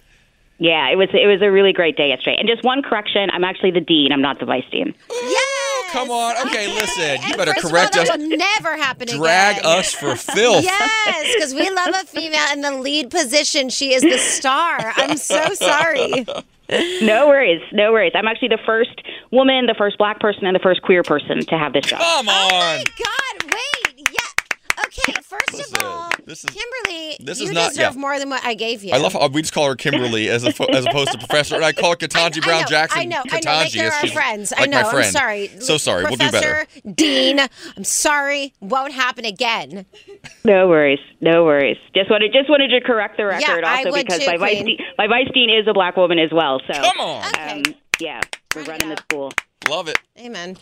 Yeah, it was it was a really great day yesterday. And just one correction: I'm actually the dean. I'm not the vice dean. Yes! Come on. Okay, listen. You better correct us. never happen Drag us for filth. Yes, because we love a female in the lead position. She is the star. I'm so sorry. No worries, no worries. I'm actually the first woman, the first black person, and the first queer person to have this job. Come on. Oh my God, wait. Yeah. Okay, first of all, This is Kimberly, this you is not- deserve yeah. more than what I gave you. I love how we just call her Kimberly as, a, as opposed to Professor, and I call her Ketanji Brown I know, Jackson. I know, I know. Like they're our she's- friends. I know. my friend. I'm sorry. So sorry. We'll do better. Professor, Dean, I'm sorry. Won't happen again. No worries, no worries. Just wanted just wanted to correct the record I also would because too, my vice dean, my vice dean is a black woman as well. So Come on. um, yeah, we're running the school. Love it. Amen.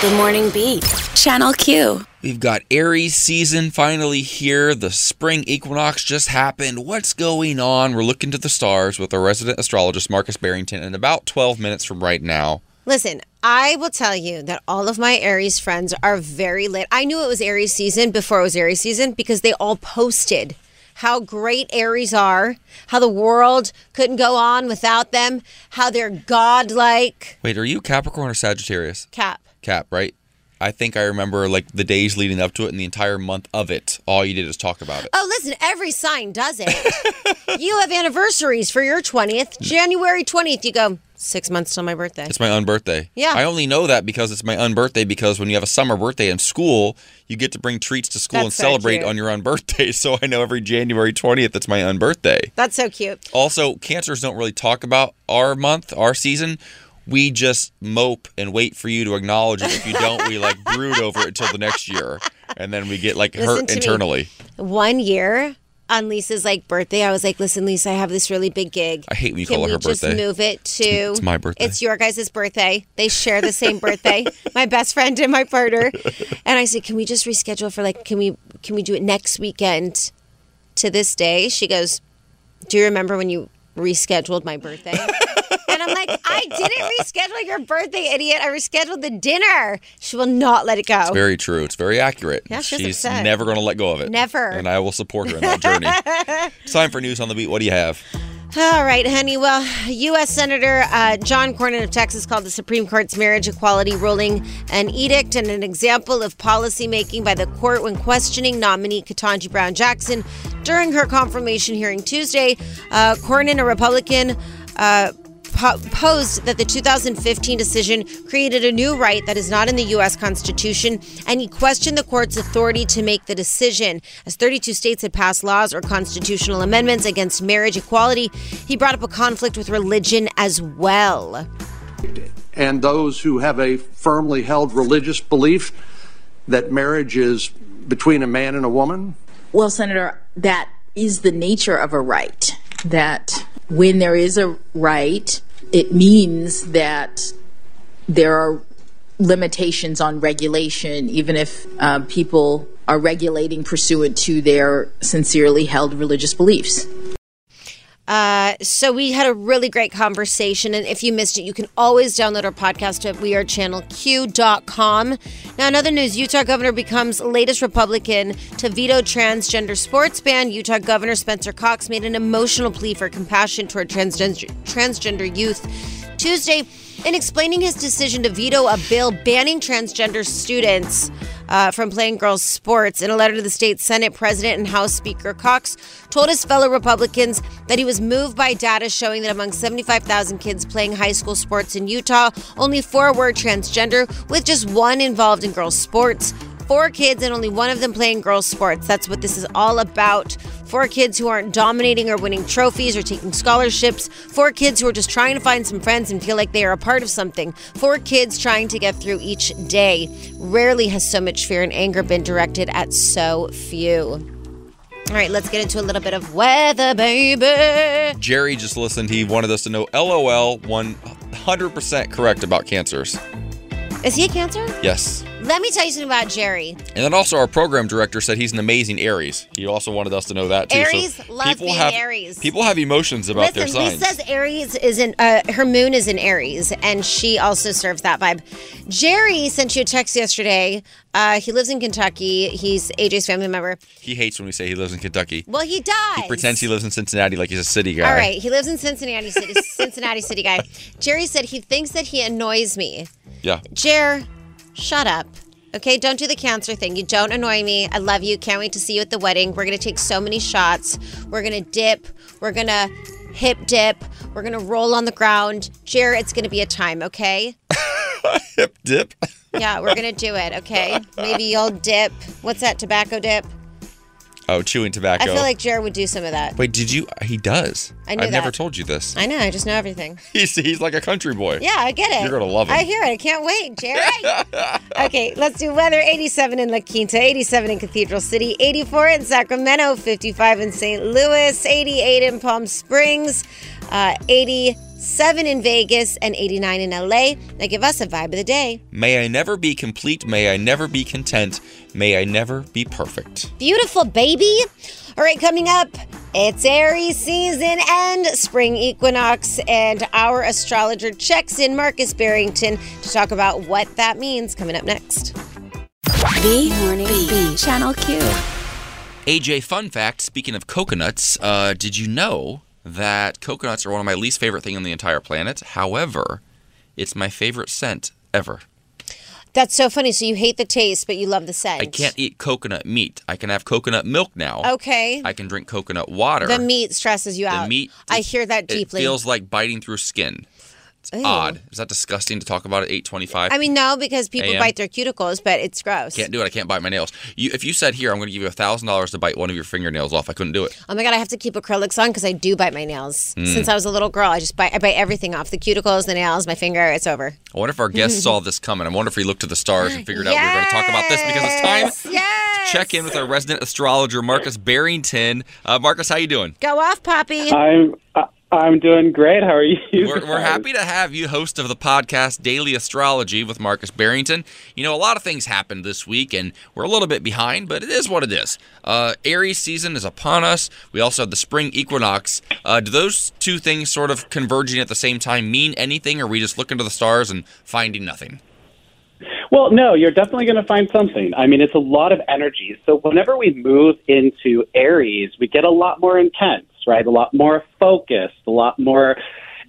The Morning Beat. Channel Q. We've got Aries season finally here. The spring equinox just happened. What's going on? We're looking to the stars with our resident astrologist, Markus Barrington, in about 12 minutes from right now. Listen, I will tell you that all of my Aries friends are very lit. I knew it was Aries season before it was Aries season because they all posted how great Aries are, how the world couldn't go on without them, how they're godlike. Wait, are you Capricorn or Sagittarius? Cap. Cap, right? I think I remember like the days leading up to it and the entire month of it. All you did is talk about it. Oh, listen, every sign does it. you have anniversaries for your 20th. January 20th, you go, six months till my birthday. It's my unbirthday. Yeah. I only know that because it's my unbirthday because when you have a summer birthday in school, you get to bring treats to school and so celebrate cute. on your unbirthday. So I know every January 20th it's my unbirthday. That's so cute. Also, cancers don't really talk about our month, our season. We just mope and wait for you to acknowledge it. If you don't, we like brood over it until the next year. And then we get like Listen hurt to me. internally. One year on Lisa's like birthday, I was like, "Listen, Lisa, I have this really big gig. I hate when you Can call it we her just birthday. move it to? It's my birthday. It's your guys' birthday. They share the same birthday. my best friend and my partner. And I said, "Can we just reschedule for like? Can we? Can we do it next weekend? To this day?" She goes, "Do you remember when you rescheduled my birthday?" and I'm like, "I didn't reschedule your birthday, idiot. I rescheduled the dinner." She will not let it go. It's very true. It's very accurate. Yeah, she's She's never going to let go of it. Never. And I will support her in that journey. it's time for news on the beat. What do you have? All right, honey. Well, U.S. Senator uh, John Cornyn of Texas called the Supreme Court's marriage equality ruling an edict and an example of policymaking by the court when questioning nominee Ketanji Brown Jackson during her confirmation hearing Tuesday. Uh, Cornyn, a Republican, uh, posed that the 2015 decision created a new right that is not in the U.S. Constitution, and he questioned the court's authority to make the decision. As 32 states had passed laws or constitutional amendments against marriage equality, he brought up a conflict with religion as well. and those who have a firmly held religious belief that marriage is between a man and a woman. Well, Senator, that is the nature of a right. That when there is a right, it means that there are limitations on regulation, even if uh, people are regulating pursuant to their sincerely held religious beliefs. Uh, so we had a really great conversation, and if you missed it, you can always download our podcast at wearechannelq.com. Now, in other news, Utah governor becomes latest Republican to veto transgender sports ban. Utah Governor Spencer Cox made an emotional plea for compassion toward transgender, transgender youth Tuesday in explaining his decision to veto a bill banning transgender students uh, from playing girls' sports. In a letter to the state Senate, President and House Speaker Cox told his fellow Republicans that he was moved by data showing that among 75,000 kids playing high school sports in Utah, only four were transgender, with just one involved in girls' sports. Four kids and only one of them playing girls' sports. That's what this is all about. Four kids who aren't dominating or winning trophies or taking scholarships. Four kids who are just trying to find some friends and feel like they are a part of something. Four kids trying to get through each day. Rarely has so much fear and anger been directed at so few. All right, let's get into a little bit of weather, baby. Jerry just listened. He wanted us to know LOL 100% correct about cancers. Is he a cancer? Yes. Let me tell you something about Jerry. And then also our program director said he's an amazing Aries. He also wanted us to know that too. Aries so loves people being have, Aries. People have emotions about Listen, their signs. says Aries is in uh, her moon is in Aries, and she also serves that vibe. Jerry sent you a text yesterday. Uh, he lives in Kentucky. He's AJ's family member. he hates when we say he lives in Kentucky. Well, he does. He pretends he lives in Cincinnati like he's a city guy. All right, he lives in Cincinnati City. Cincinnati City guy. Jerry said he thinks that he annoys me. Yeah. Jer, shut up. Okay, don't do the cancer thing. You don't annoy me. I love you. Can't wait to see you at the wedding. We're going to take so many shots. We're going to dip. We're going to hip dip. We're going to roll on the ground. Jer, it's going to be a time, okay? Hip dip. Yeah, we're going to do it, okay? Maybe you'll dip. What's that, tobacco dip? Oh, chewing tobacco. I feel like Jer would do some of that. Wait, did you? He does. I knew I've never told you this. I know, I just know everything. He's, he's like a country boy. Yeah, I get it. You're gonna love him. I hear it. I can't wait, Jerry. okay, let's do weather 87 in La Quinta, 87 in Cathedral City, 84 in Sacramento, 55 in St. Louis, 88 in Palm Springs, uh, 87 in Vegas, and 89 in LA. Now give us a vibe of the day. May I never be complete. May I never be content. May I never be perfect. Beautiful, baby. All right, coming up, it's Aries season and spring equinox, and our astrologer checks in Markus Barrington to talk about what that means coming up next. The Morning Beat. Channel Q. AJ, fun fact speaking of coconuts, uh, did you know that coconuts are one of my least favorite thing on the entire planet? However, it's my favorite scent ever. That's so funny. So you hate the taste, but you love the scent. I can't eat coconut meat. I can have coconut milk now. Okay. I can drink coconut water. The meat stresses you out. The meat I hear that deeply. It feels like biting through skin. It's Ew. odd. Is that disgusting to talk about at 825? I mean, no, because people bite their cuticles, but it's gross. Can't do it. I can't bite my nails. You, if you said here, I'm going to give you a thousand dollars to bite one of your fingernails off, I couldn't do it. Oh my god, I have to keep acrylics on because I do bite my nails. Mm. Since I was a little girl, I just bite. I bite everything off: the cuticles, the nails, my finger. It's over. I wonder if our guest saw this coming. I wonder if he looked to the stars and figured out we were going to talk about this because it's time Yes. to check in with our resident astrologer, Markus Barrington. Uh, Markus, how you doing? Go off, Poppy. I'm uh, I'm doing great. How are you? We're, we're happy to have you, host of the podcast Daily Astrology with Markus Barrington. You know, a lot of things happened this week, and we're a little bit behind, but it is what it is. Uh, Aries season is upon us. We also have the spring equinox. Uh, do those two things sort of converging at the same time mean anything, or are we just looking to the stars and finding nothing? Well, no, you're definitely going to find something. I mean, it's a lot of energy. So whenever we move into Aries, we get a lot more intense, right? A lot more focused, a lot more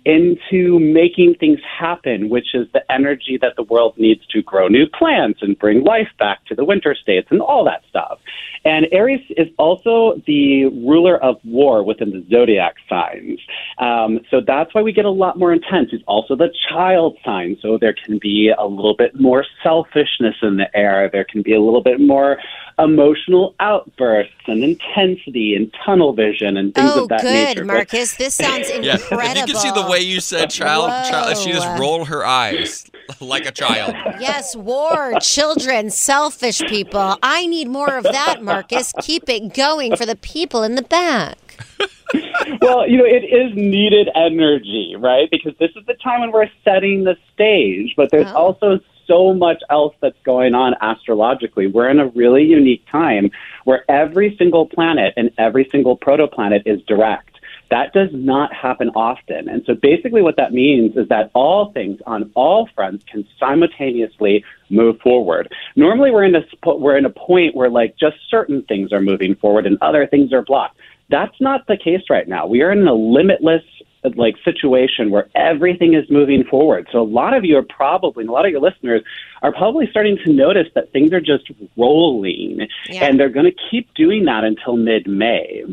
into making things happen, which is the energy that the world needs to grow new plants and bring life back to the winter states and all that stuff. And Aries is also the ruler of war within the zodiac signs. Um, so that's why we get a lot more intense. It's also the child sign. So there can be a little bit more selfishness in the air. There can be a little bit more emotional outbursts and intensity and tunnel vision and things Oh, of that good, nature. But- Markus. This sounds incredible. if you can see the way you said child, child she just Whoa. rolled her eyes like a child. Yes, war, children, selfish people. I need more of that, Markus. Keep it going for the people in the back. well, you know, it is needed energy, right? Because this is the time when we're setting the stage, but there's oh. also so much else that's going on astrologically. We're in a really unique time where every single planet and every single protoplanet is direct. That does not happen often. And so basically what that means is that all things on all fronts can simultaneously move forward. Normally we're in a we're in a point where like just certain things are moving forward and other things are blocked. That's not the case right now. We are in a limitless like situation where everything is moving forward. So a lot of you are probably, and a lot of your listeners are probably starting to notice that things are just rolling, Yeah. and they're going to keep doing that until mid-May.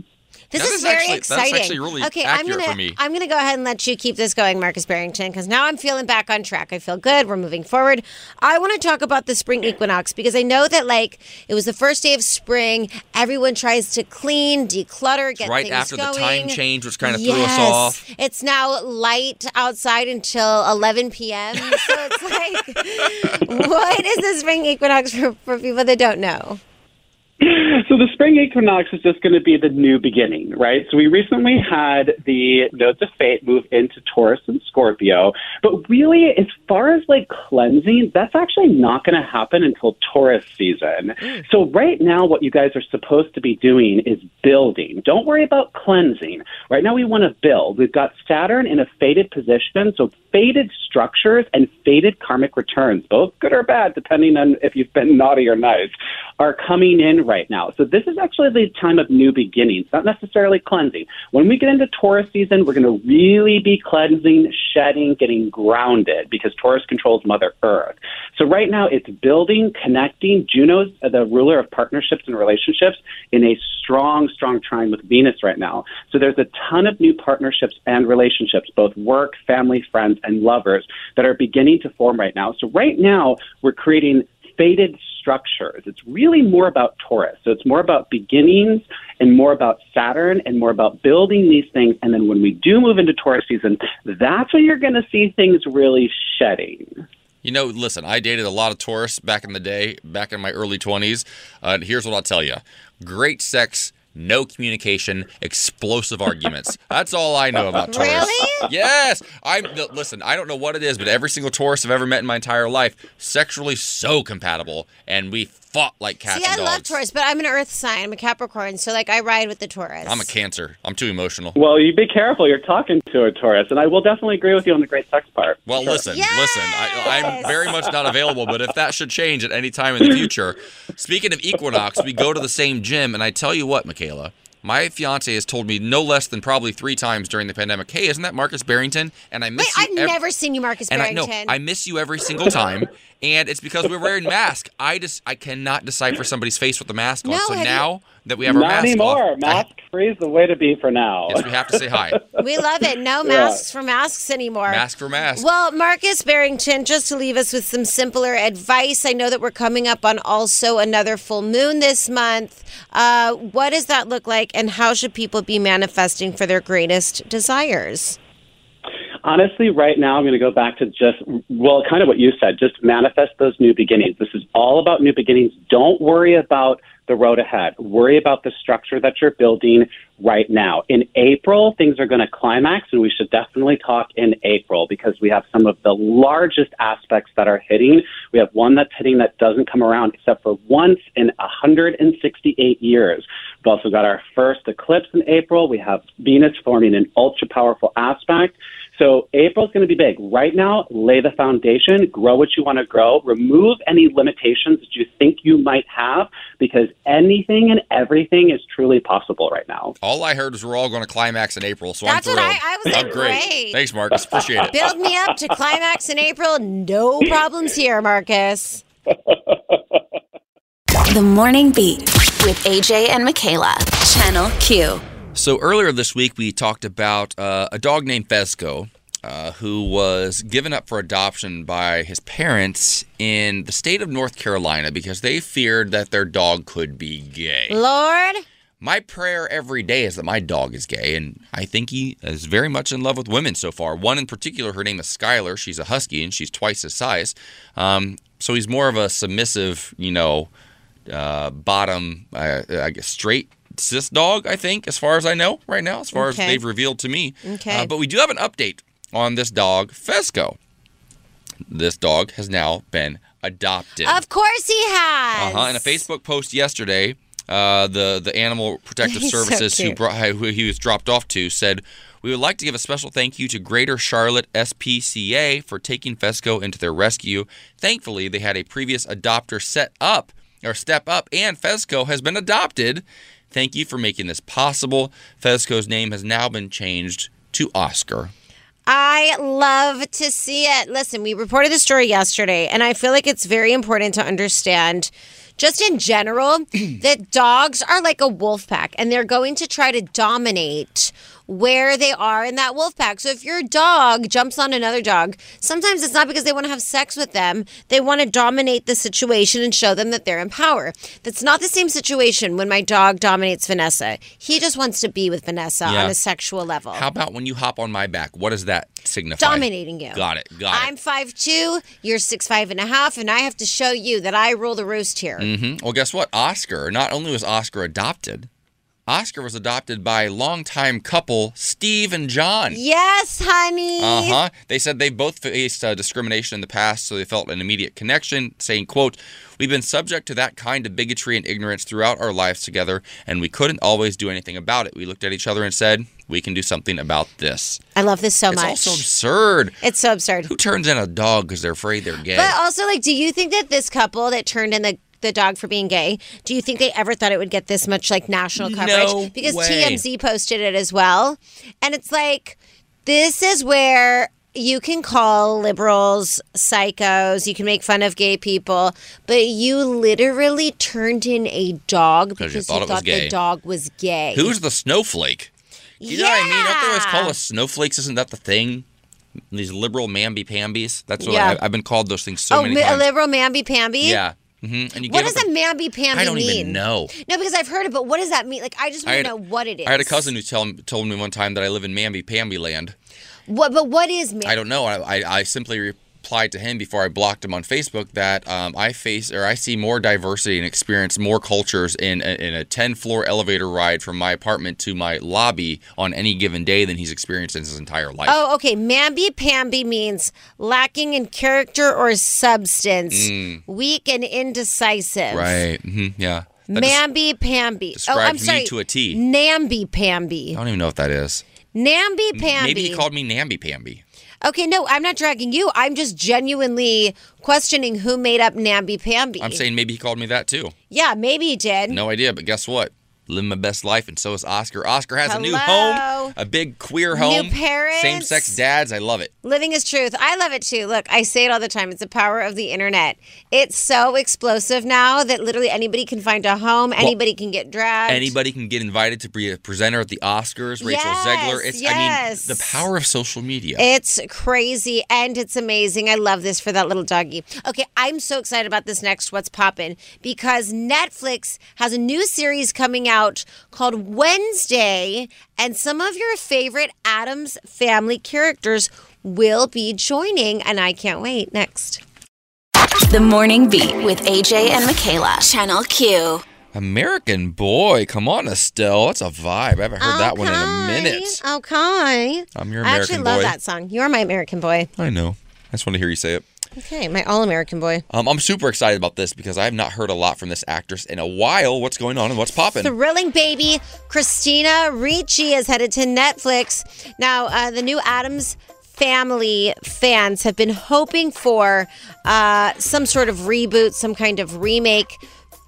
This That is is very actually- that's exciting. actually really okay, I'm gonna for me. I'm gonna go ahead and let you keep this going, Markus Barrington, because now I'm feeling back on track. I feel good. We're moving forward. I want to talk about the spring equinox because I know that like it was the first day of spring. Everyone tries to clean, declutter, get right things after going. the time change, which kind of yes. threw us off. It's now light outside until 11 p.m. So it's like, what is the spring equinox for, for people that don't know? So the spring equinox is just going to be the new beginning, right? So we recently had the nodes of fate move into Taurus and Scorpio, but really, as far as like cleansing, that's actually not going to happen until Taurus season. Mm. So right now, what you guys are supposed to be doing is building. Don't worry about cleansing. Right now, we want to build. We've got Saturn in a fated position, so fated structures and faded karmic returns, both good or bad, depending on if you've been naughty or nice, are coming in right now. So this is actually the time of new beginnings, not necessarily cleansing. When we get into Taurus season, we're going to really be cleansing, shedding, getting grounded because Taurus controls Mother Earth. So right now it's building, connecting. Juno's the ruler of partnerships and relationships in a strong, strong trine with Venus right now. So there's a ton of new partnerships and relationships, both work, family, friends, and lovers that are beginning to form right now. So right now we're creating faded structures. It's really more about Taurus. So it's more about beginnings and more about Saturn and more about building these things. And then when we do move into Taurus season, that's when you're going to see things really shedding. You know, listen, I dated a lot of Taurus back in the day, back in my early 20s. Uh, here's what I'll tell you great sex, no communication, explosive arguments. That's all I know about Taurus. Really? Yes. I'm listen, I don't know what it is, but every single Taurus I've ever met in my entire life, sexually so compatible, and we fought like cats See, I and love. Taurus, but I'm an Earth sign. I'm a Capricorn, so like I ride with the Taurus. I'm a Cancer. I'm too emotional. Well, you be careful. You're talking to a Taurus, and I will definitely agree with you on the great sex part. Well, Sure. listen, listen. I, I'm very much not available, but if that should change at any time in the future, speaking of Equinox, we go to the same gym, and I tell you what, Michaela, my fiance has told me no less than probably three times during the pandemic, "Hey, isn't that Markus Barrington?" And I miss Wait, you. I've ev- never seen you, Markus and I Barrington. know I miss you every single time, and it's because we're wearing masks. I just I cannot decipher somebody's face with the mask on. No, so have you- now that we have our Not mask anymore. on, Mask free is the way to be for now. yes, we have to say hi. we love it. No Yeah. masks for masks anymore. Mask for mask. Well, Markus Barrington, just to leave us with some simpler advice, I know that we're coming up on also another full moon this month. Uh, what does that look like, and how should people be manifesting for their greatest desires? Honestly, right now, I'm going to go back to just, well, kind of what you said, just manifest those new beginnings. This is all about new beginnings. Don't worry about the road ahead. Worry about the structure that you're building right now. In April, things are going to climax, and we should definitely talk in April because we have some of the largest aspects that are hitting. We have one that's hitting that doesn't come around except for once in 168 years. We've also got our first eclipse in April. We have Venus forming an ultra powerful aspect. So April's going to be big. Right now, lay the foundation, grow what you want to grow, remove any limitations that you think you might have because anything and everything is truly possible right now. All I heard was we're all going to climax in April, so That's I'm what thrilled. I- I was I'm like, great. great. Thanks, Markus. Appreciate it. Build me up to climax in April. No problems here, Markus. The Morning Beat with AJ and Michaela. Channel Q. So earlier this week, we talked about uh, a dog named Fezco, uh, who was given up for adoption by his parents in the state of North Carolina because they feared that their dog could be gay. Lord. My prayer every day is that my dog is gay, and I think he is very much in love with women so far. One in particular, her name is Skylar. She's a husky, and she's twice his size. Um, so he's more of a submissive, you know, uh, bottom, uh, I guess, straight cis dog, I think, as far as I know right now, as far Okay. as they've revealed to me. Okay. Uh, but we do have an update on this dog, Fezco. This dog has now been adopted. Of course he has. Uh-huh. In a Facebook post yesterday, uh, the the Animal Protective He's so Services who brought who he was dropped off to said, "We would like to give a special thank you to Greater Charlotte SPCA for taking Fezco into their rescue. Thankfully, they had a previous adopter set up or step up, and Fezco has been adopted." Thank you for making this possible. Fezco's name has now been changed to Oscar. I love to see it. Listen, we reported the story yesterday, and I feel like it's very important to understand, just in general, that dogs are like a wolf pack and they're going to try to dominate where they are in that wolf pack. So if your dog jumps on another dog, sometimes it's not because they want to have sex with them. They want to dominate the situation and show them that they're in power. That's not the same situation when my dog dominates Vanessa. He just wants to be with Vanessa Yeah. on a sexual level. How about when you hop on my back? What does that signify? Dominating you. Got it. Got I'm five two. You're six five and a half, and I have to show you that I rule the roost here. it. hmm Well, guess what? Oscar, not only was Oscar adopted, Oscar was adopted by longtime couple Steve and John. Yes, honey. Uh huh. They said they both faced uh, discrimination in the past, so they felt an immediate connection, saying, "quote We've been subject to that kind of bigotry and ignorance throughout our lives together, and we couldn't always do anything about it. We looked at each other and said, we can do something about this." I love this so it's much. It's also absurd. It's so absurd. Who turns in a dog because they're afraid they're gay? But also, like, do you think that this couple that turned in the the dog for being gay, do you think they ever thought it would get this much like national coverage? No because way. TMZ posted it as well. And it's like this is where you can call liberals psychos, you can make fun of gay people, but you literally turned in a dog 'Cause you because thought you thought the dog was gay. Who's the snowflake? You know what I mean? Don't they always call us snowflakes? Isn't that the thing? These liberal mamby-pambies. That's what Yeah. I, I've been called those things so oh, many mi- a liberal mamby pamby? Yeah. Hmm And you What does up a mamby pamby I don't mean? even know. No, because I've heard it, but what does that mean? Like, I just want to know what it is. I had a cousin who tell, told me one time that I live in mamby-pamby land. What? But what is mamby? I don't know. I, I, I simply replied to him before I blocked him on Facebook that um, I face or I see more diversity and experience more cultures in a, in a 10 floor elevator ride from my apartment to my lobby on any given day than he's experienced in his entire life. Oh, okay. Mamby pamby means lacking in character or substance, Mm. weak and indecisive. Right. hmm Yeah. That Mamby pamby. Oh, I'm me sorry. to a T. Namby pamby. I don't even know what that is. Namby pamby. Maybe he called me namby-pamby. Okay, no, I'm not dragging you. I'm just genuinely questioning who made up namby pamby. I'm saying maybe he called me that too. Yeah, maybe he did. No idea, but guess what? Living my best life, and so is Oscar. Oscar has a new home, a big queer New home. parents. Same sex dads. I love it. Living is truth. I love it too. Look, I say it all the time. It's the power of the internet. It's so explosive now that literally anybody can find a home, anybody can get dragged. Anybody can get invited to be a presenter at the Oscars. Rachel Yes, Zegler. It's I yes. mean the power of social media. It's crazy and it's amazing. I love this for that little doggy. Okay, I'm so excited about this next What's Poppin' because Netflix has a new series coming out called Wednesday, and some of your favorite Addams family characters will be joining, and I can't wait. Next. The Morning Beat with AJ and Michaela. Channel Q. American Boy, come on, Estelle. That's a vibe. I haven't heard that one in a minute. Okay. I'm your American Boy. I American actually love boy. that song. You're my American boy. I know. I just want to hear you say it. Okay, my all American boy. Um, I'm super excited about this because I have not heard a lot from this actress in a while. What's going on and what's popping? Thrilling baby Christina Ricci is headed to Netflix. Now, uh, the new Addams family fans have been hoping for uh, some sort of reboot, some kind of remake.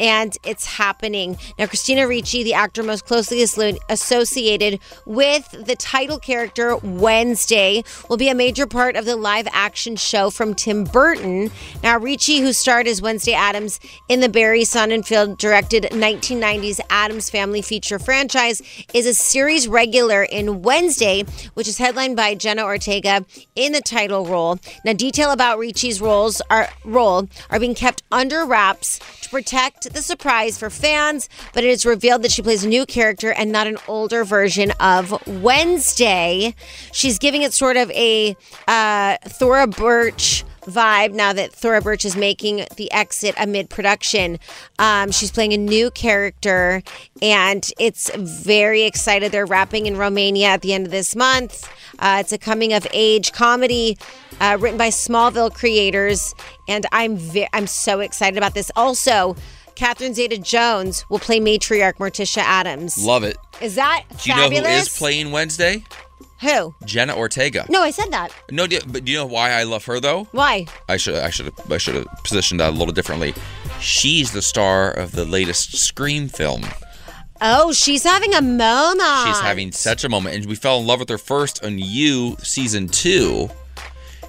And it's happening. Now, Christina Ricci, the actor most closely associated with the title character Wednesday, will be a major part of the live action show from Tim Burton. Now, Ricci, who starred as Wednesday Addams in the Barry Sonnenfeld directed 1990s Addams Family feature franchise, is a series regular in Wednesday, which is headlined by Jenna Ortega in the title role. Now, detail about Ricci's roles are role are being kept under wraps to protect the surprise for fans, but it is revealed that she plays a new character and not an older version of Wednesday. She's giving it sort of a uh, Thora Birch vibe now that Thora Birch is making the exit amid production. Um, she's playing a new character, and it's very excited. They're wrapping in Romania at the end of this month. Uh, it's a coming of age comedy uh, written by Smallville creators, and I'm I'm so excited about this. Also. Catherine Zeta Jones will play matriarch Morticia Addams. Love it. Is that Do you know who is playing Wednesday? Who? Jenna Ortega. No, I said that. No, do- but do you know why I love her though? Why? I should I should have I should have positioned that a little differently. She's the star of the latest Scream film. Oh, she's having a moment. She's having such a moment, and we fell in love with her first on You season two.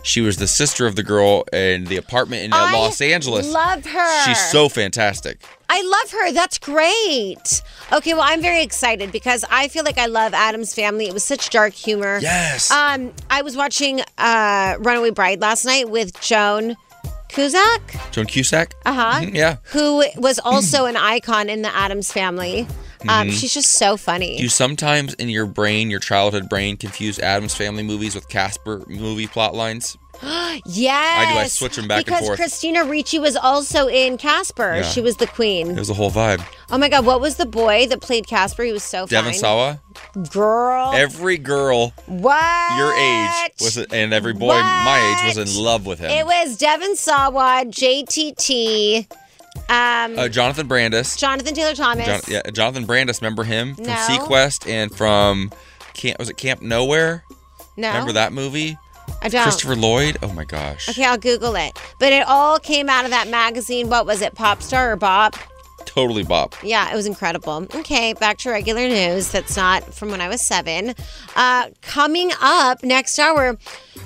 She was the sister of the girl in the apartment in uh, I Los Angeles. I love her. She's so fantastic. I love her. That's great. Okay, well, I'm very excited because I feel like I love Addams family. It was such dark humor. Yes. Um, I was watching uh, Runaway Bride last night with Joan Cusack. Joan Cusack. Uh huh. Mhm, yeah. Who was also an icon in the Addams family. Um, Mhm. She's just so funny. Do you sometimes in your brain, your childhood brain, confuse Addams Family movies with Casper movie plot lines? yes. I do. I switch them back and because forth. Christina Ricci was also in Casper. Yeah. She was the queen. It was a whole vibe. Oh my God, what was the boy that played Casper? He was so Devon fine. Sawa. Girl. Every girl what? your age was, and every boy my age was in love with him. It was Devon Sawa, JTT, um, uh, Jonathan Brandis. Jonathan Taylor Thomas. Jon- yeah, Jonathan Brandis. Remember him from No. SeaQuest and from Camp? Was it Camp Nowhere? No. Remember that movie? I don't. Christopher Lloyd. Oh my gosh. Okay, I'll Google it. But it all came out of that magazine. What was it? Popstar or Bop? Totally bop. Yeah, it was incredible. Okay, back to regular news. That's not from when I was seven. Uh, coming up next hour,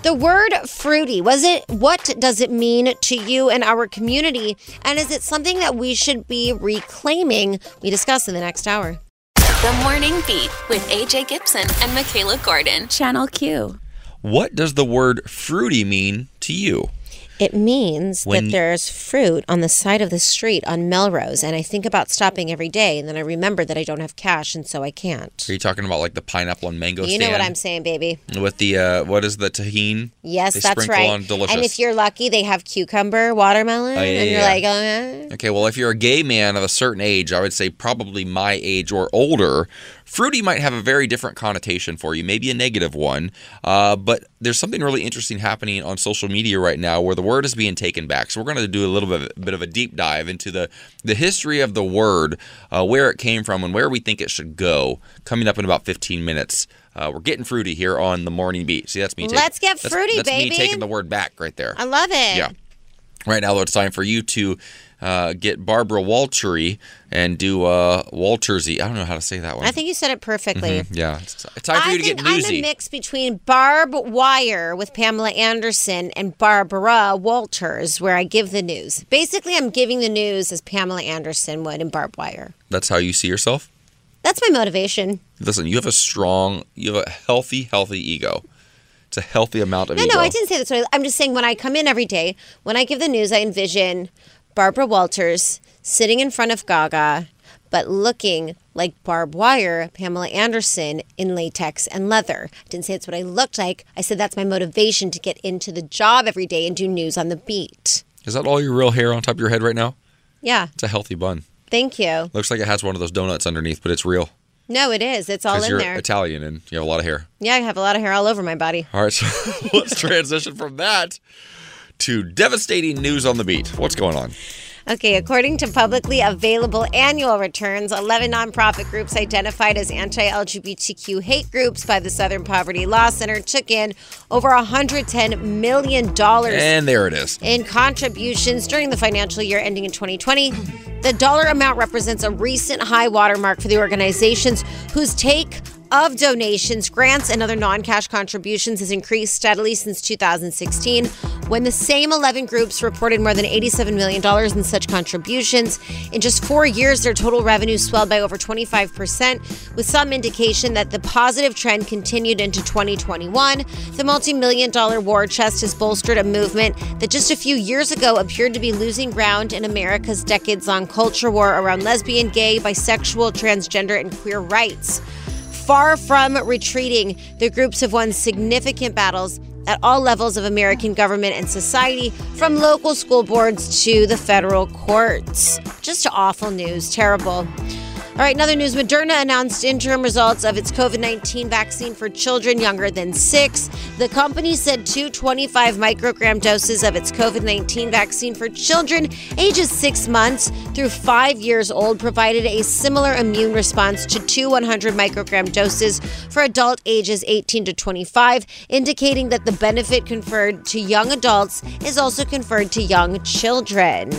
the word fruity. Was it? What does it mean to you and our community? And is it something that we should be reclaiming? We discuss in the next hour. The Morning Beat with AJ Gibson and Michaela Gordon. Channel Q. What does the word fruity mean to you? It means When- that there's fruit on the side of the street on Melrose, and I think about stopping every day, and then I remember that I don't have cash, and so I can't. Are you talking about like the pineapple and mango you know what? I'm saying, baby. With the uh, what is the Tajín? Yes, they that's right. On delicious. And if you're lucky, they have cucumber, watermelon, Oh, yeah, and you're yeah, like, oh, yeah. Okay, well, if you're a gay man of a certain age, I would say probably my age or older, fruity might have a very different connotation for you, maybe a negative one. Uh, but there's something really interesting happening on social media right now where the word is being taken back. So we're going to do a little bit, bit of a deep dive into the, the history of the word, uh, where it came from, and where we think it should go. Coming up in about 15 minutes. Uh, we're getting fruity here on the morning beat. See, that's me. taking- Let's get that's- fruity, that's baby. me taking the word back right there. I love it. Yeah. Right now, though, it's time for you to uh, get Barbara Waltery and do uh, Waltersy. I don't know how to say that one. I think you said it perfectly. Mhm, Yeah. It's, it's time for I you to get get I'm newsy. a mix between Barb Wire with Pamela Anderson and Barbara Walters, where I give the news. Basically, I'm giving the news as Pamela Anderson would in Barb Wire. That's how you see yourself? That's my motivation. Listen, you have a strong, you have a healthy, healthy ego. It's a healthy amount of No, ego. no, I didn't say that. So I'm just saying when I come in every day, when I give the news, I envision Barbara Walters sitting in front of Gaga, but looking like Barb Wire, Pamela Anderson in latex and leather. I didn't say it's what I looked like. I said that's my motivation to get into the job every day and do news on the beat. Is that all your real hair on top of your head right now? Yeah, It's a healthy bun. thank you. Looks like it has one of those donuts underneath, but it's real. No, it is. It's all Because in you're there. Italian and you have a lot of hair. Yeah, I have a lot of hair all over my body. All right, so let's transition from that to devastating news on the beat. What's going on? Okay, according to publicly available annual returns, 11 nonprofit groups identified as anti LGBTQ hate groups by the Southern Poverty Law Center took in over $110 million And there it is. in contributions during the financial year ending in 2020. The dollar amount represents a recent high watermark for the organizations whose take of donations, grants, and other non cash contributions has increased steadily since 2016, when the same 11 groups reported more than $87 million in such contributions. In just four years, their total revenue swelled by over 25%, with some indication that the positive trend continued into 2021. The multi million dollar war chest has bolstered a movement that just a few years ago appeared to be losing ground in America's decades long culture war around lesbian, gay, bisexual, transgender, and queer rights. Far from retreating, the groups have won significant battles at all levels of American government and society, from local school boards to the federal courts. Just awful news, terrible. All right, another news Moderna announced interim results of its COVID 19 vaccine for children younger than six. The company said two 25 microgram doses of its COVID 19 vaccine for children ages six months through five years old provided a similar immune response to two 100 microgram doses for adult ages 18 to 25, indicating that the benefit conferred to young adults is also conferred to young children.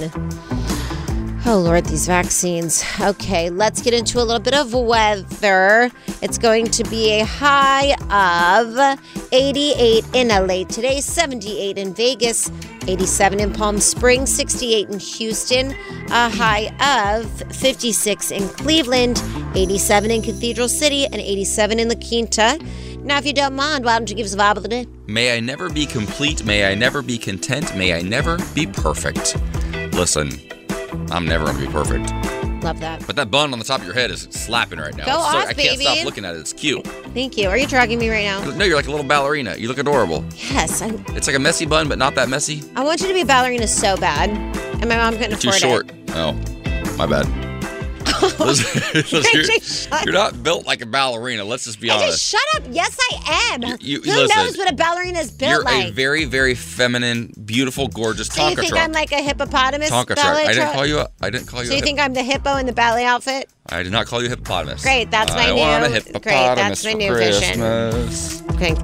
Oh, Lord, these vaccines. Okay, let's get into a little bit of weather. It's going to be a high of 88 in LA today, 78 in Vegas, 87 in Palm Springs, 68 in Houston, a high of 56 in Cleveland, 87 in Cathedral City, and 87 in La Quinta. Now, if you don't mind, why don't you give us a vibe of the day? May I never be complete. May I never be content. May I never be perfect. Listen, I'm never going to be perfect. Love that. But that bun on the top of your head is slapping right now. Go It's so- off, I can't baby. stop looking at it. It's cute. Thank you. Are you dragging me right now? No, you're like a little ballerina. You look adorable. Yes, I, It's like a messy bun, but not that messy. I want you to be a ballerina so bad, and my mom couldn't too afford short. Oh, my bad. Listen, listen, Shut you're, you're not built like a ballerina. Let's just be it. I honest. just shut up. Yes, I am. you- Who listen, knows what a ballerina is built You're like? a very, very feminine, beautiful, gorgeous so you think truck. I'm like a hippopotamus Tonka truck. ballet I didn't call you. A, I didn't call you. So a you hip- think I'm the hippo in the ballet outfit? I did not call you a hippopotamus. Great, that's my I new- want a great, hippopotamus that's my for new vision. Christmas. Okay.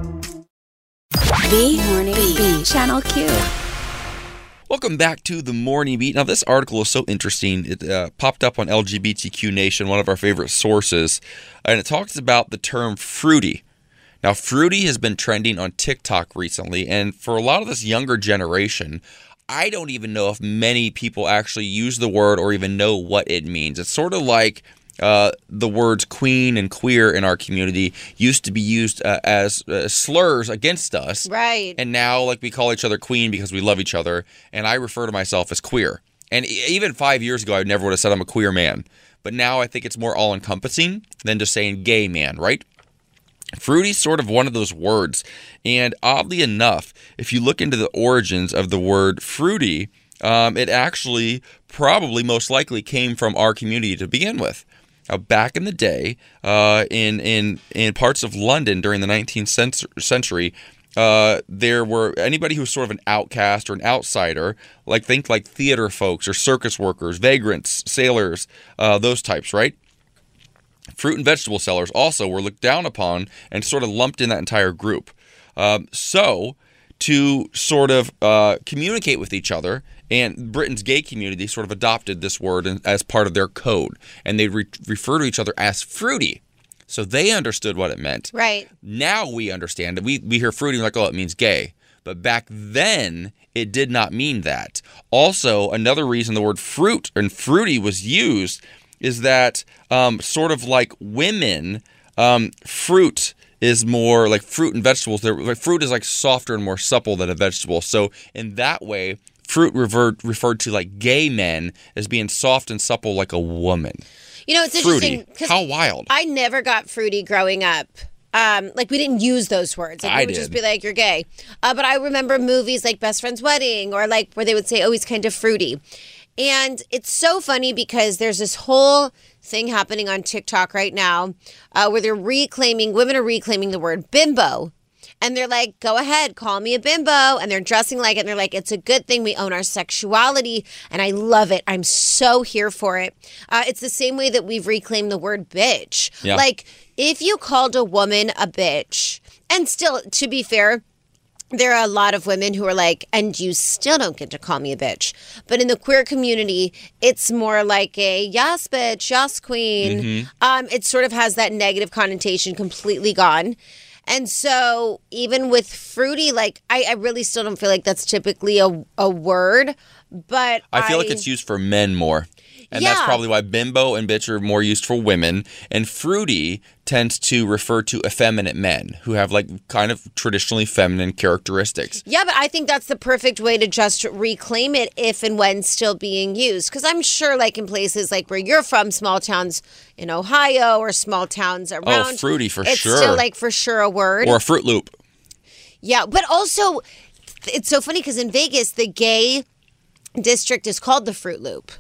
The Morning Beat. Channel Q. Welcome back to the Morning Beat. Now, this article is so interesting. It uh, popped up on LGBTQ Nation, one of our favorite sources, and it talks about the term fruity. Now, fruity has been trending on TikTok recently, and for a lot of this younger generation, I don't even know if many people actually use the word or even know what it means. It's sort of like uh, the words queen and queer in our community used to be used uh, as uh, slurs against us. Right. And now, like, we call each other queen because we love each other. And I refer to myself as queer. And e- even five years ago, I never would have said I'm a queer man. But now I think it's more all encompassing than just saying gay man, right? Fruity's sort of one of those words. And oddly enough, if you look into the origins of the word fruity, um, it actually probably most likely came from our community to begin with. Now, back in the day, uh, in in in parts of London during the 19th century, uh, there were anybody who was sort of an outcast or an outsider, like think like theater folks or circus workers, vagrants, sailors, uh, those types, right? Fruit and vegetable sellers also were looked down upon and sort of lumped in that entire group. Um, so, to sort of uh, communicate with each other, and Britain's gay community sort of adopted this word as part of their code, and they re- refer to each other as fruity. So they understood what it meant. Right. Now we understand it. We, we hear fruity like, oh, it means gay. But back then, it did not mean that. Also, another reason the word fruit and fruity was used is that um, sort of like women, um, fruit is more like fruit and vegetables. They're, like, fruit is like softer and more supple than a vegetable. So in that way, fruit revert, referred to like gay men as being soft and supple like a woman. You know, it's Fruity. interesting. How wild. I never got fruity growing up. Um, like we didn't use those words. Like I we would just did. be like, "You're gay," uh, but I remember movies like Best Friend's Wedding or like where they would say, "Oh, he's kind of fruity," and it's so funny because there's this whole thing happening on TikTok right now uh, where they're reclaiming women are reclaiming the word bimbo. And they're like, go ahead, call me a bimbo. And they're dressing like it. And they're like, it's a good thing we own our sexuality. And I love it. I'm so here for it. Uh, it's the same way that we've reclaimed the word bitch. Yeah. Like, if you called a woman a bitch, and still, to be fair, there are a lot of women who are like, and you still don't get to call me a bitch. But in the queer community, it's more like a yes, bitch, yes, queen. Mhm. Um, it sort of has that negative connotation completely gone. And so, even with fruity, like I, I really still don't feel like that's typically a, a word, but I feel like it's used for men more. And that's probably why bimbo and bitch are more used for women. And fruity tends to refer to effeminate men who have like kind of traditionally feminine characteristics. Yeah, but I think that's the perfect way to just reclaim it if and when still being used. Because I'm sure, like in places like where you're from, small towns in Ohio or small towns oh, around. Oh, fruity for it's sure. It's still like for sure a word. Or a Fruit Loop. yeah, but also it's so funny because in Vegas, the gay district is called the Fruit Loop.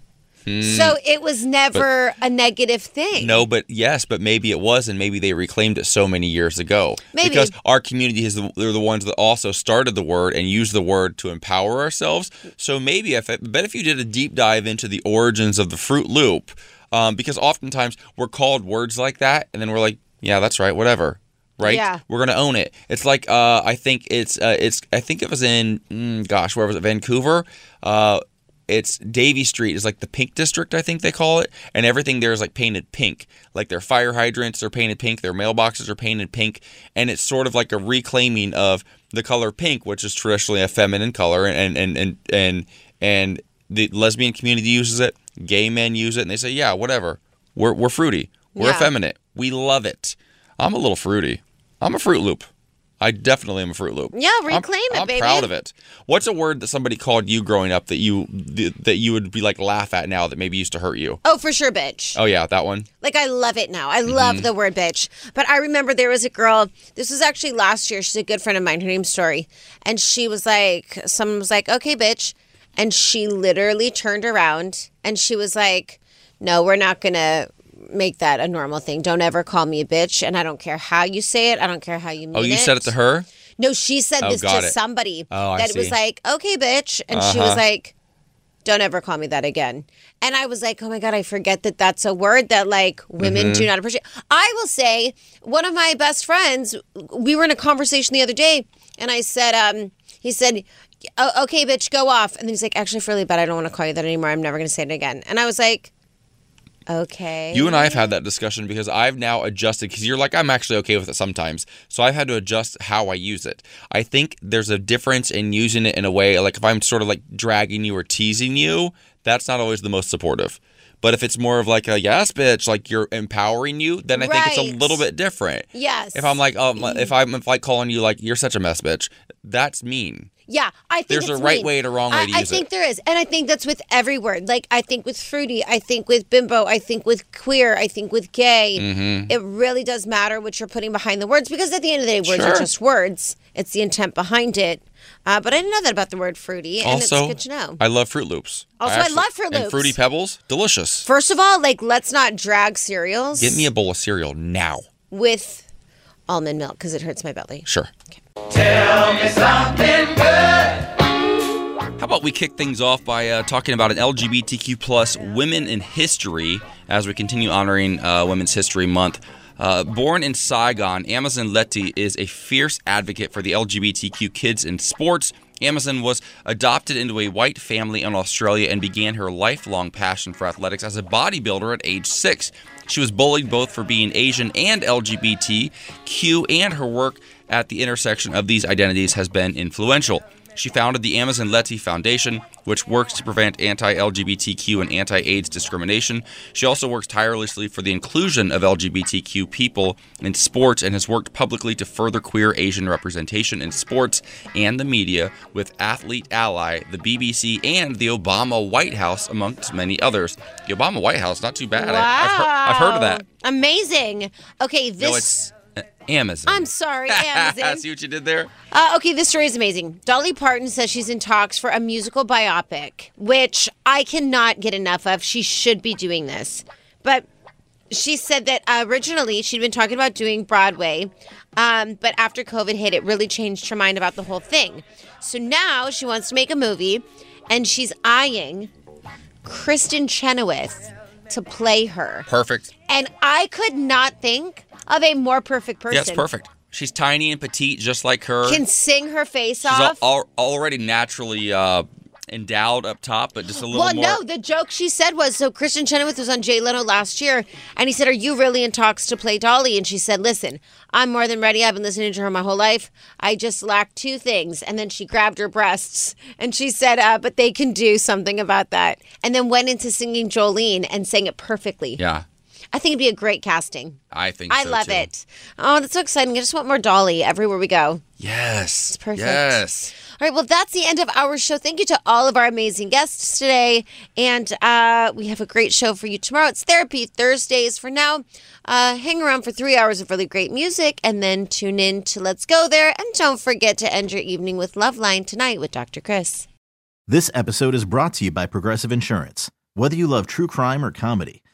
Hmm. So it was never a negative thing. No, but yes, but maybe it was, and maybe they reclaimed it so many years ago. Maybe. because our community is the, they're the ones that also started the word and used the word to empower ourselves. So maybe if I bet if you did a deep dive into the origins of the Fruit Loop, um, because oftentimes we're called words like that, and then we're like, yeah, that's right, whatever. Right, Yeah. we're gonna own it. It's like uh, I think it's uh, it's I think it was in mm, gosh, where was it? Vancouver. Uh, it's Davie Street is like the pink district, I think they call it, and everything there is like painted pink. Like their fire hydrants are painted pink, their mailboxes are painted pink, and it's sort of like a reclaiming of the color pink, which is traditionally a feminine color, and and and and and the lesbian community uses it, gay men use it, and they say, yeah, whatever, we're we're fruity, we're Yeah. effeminate, we love it. I'm a little fruity. I'm a Fruit Loop. I definitely am a Fruit Loop. Yeah, I'm- reclaim it, baby. I'm baby. proud of it. What's a word that somebody called you growing up that you that you would be like laugh at now that maybe used to hurt you? Oh, for sure, bitch. Oh yeah, that one. Like I love it now. I love Mhm. the word bitch. But I remember there was a girl. This was actually last year. She's a good friend of mine. Her name's Story, and she was like, someone was like, "Okay, bitch," and she literally turned around and she was like, "No, we're not gonna." Make that a normal thing. Don't ever call me a bitch, and I don't care how you say it. I don't care how you mean it. Oh, you said it to her? No, she said Oh, this got to it. somebody. Oh, I that it was see. like, okay, bitch, and she was Uh-huh. like, don't ever call me that again. And I was like, oh my God, I forget that that's a word that like women do not appreciate. I will say, one of my best friends, we were in a conversation the other day, and I said, um, he said, "O- okay, bitch, go off. And then he's like, actually, for really bad, I don't want to call you that anymore. I'm never going to say it again. And I was like, okay. You and I have had that discussion because I've now adjusted because you're like I'm actually okay with it sometimes. So I've had to adjust how I use it. I think there's a difference in using it in a way like if I'm sort of like dragging you or teasing you, that's not always the most supportive. But if it's more of like a yes, bitch, like you're empowering you, then I think it's a little bit different. Yes. If I'm like, um, if I'm if like calling you like you're such a mess, bitch, that's mean. Yeah, I think There's a right mean. way and a wrong way I, to I use it. I think there is, and I think that's with every word. Like I think with fruity, I think with bimbo, I think with queer, I think with gay. Mhm. It really does matter what you're putting behind the words because at the end of the day, words are just words. It's the intent behind it. Uh, but I didn't know that about the word fruity, and also, it's good to know. I love Froot Loops. Also, I love Froot Loops. And Loops. Fruity Pebbles, delicious. First of all, like let's not drag cereals Get me a bowl of cereal now. with almond milk because it hurts my belly. Sure. Tell me something good. How about we kick things off by uh, talking about an LGBTQ plus women in history as we continue honoring uh, Women's History Month. Uh, born in Saigon, Amazin LeThi is a fierce advocate for the LGBTQ kids in sports. Amazin was adopted into a white family in Australia and began her lifelong passion for athletics as a bodybuilder at age six. She was bullied both for being Asian and LGBTQ, and her work at the intersection of these identities has been influential. She founded the Amazin LeThi Foundation, which works to prevent anti LGBTQ and anti AIDS discrimination. She also works tirelessly for the inclusion of LGBTQ people in sports and has worked publicly to further queer Asian representation in sports and the media with Athlete Ally, the BBC, and the Obama White House, amongst many others. The Obama White House, not too bad. I, have heard, I've heard of that. Amazing. Okay, this. No, Amazon. I'm sorry, Amazon. See what you did there? Uh, okay, this story is amazing. Dolly Parton says she's in talks for a musical biopic, which I cannot get enough of. She should be doing this. But she said that uh, originally she'd been talking about doing Broadway, um, but after COVID hit, it really changed her mind about the whole thing. So now she wants to make a movie, and she's eyeing Kristin Chenoweth to play her. Perfect. And I could not think of a more perfect person. Yes, perfect. She's tiny and petite, just like her. Can sing her face She's off. al- already naturally uh, endowed up top, but just a little well, more. no, the joke she said was so Kristin Chenoweth was on Jay Leno last year, and he said, Are you really in talks to play Dolly? And she said, Listen, I'm more than ready. I've been listening to her my whole life. I just lack two things. And then she grabbed her breasts and she said, uh, But they can do something about that. And then went into singing Jolene and sang it perfectly. Yeah, I think it'd be a great casting. I think I so, love too. it. Oh, that's so exciting. I just want more Dolly everywhere we go. Yes. It's perfect. Yes. All right, well, that's the end of our show. Thank you to all of our amazing guests today. And uh, we have a great show for you tomorrow. It's Therapy Thursdays. For now, uh, hang around for three hours of really great music and then tune in to Let's Go There. And don't forget to end your evening with Loveline tonight with Dr. Chris. This episode is brought to you by Progressive Insurance. Whether you love true crime or comedy,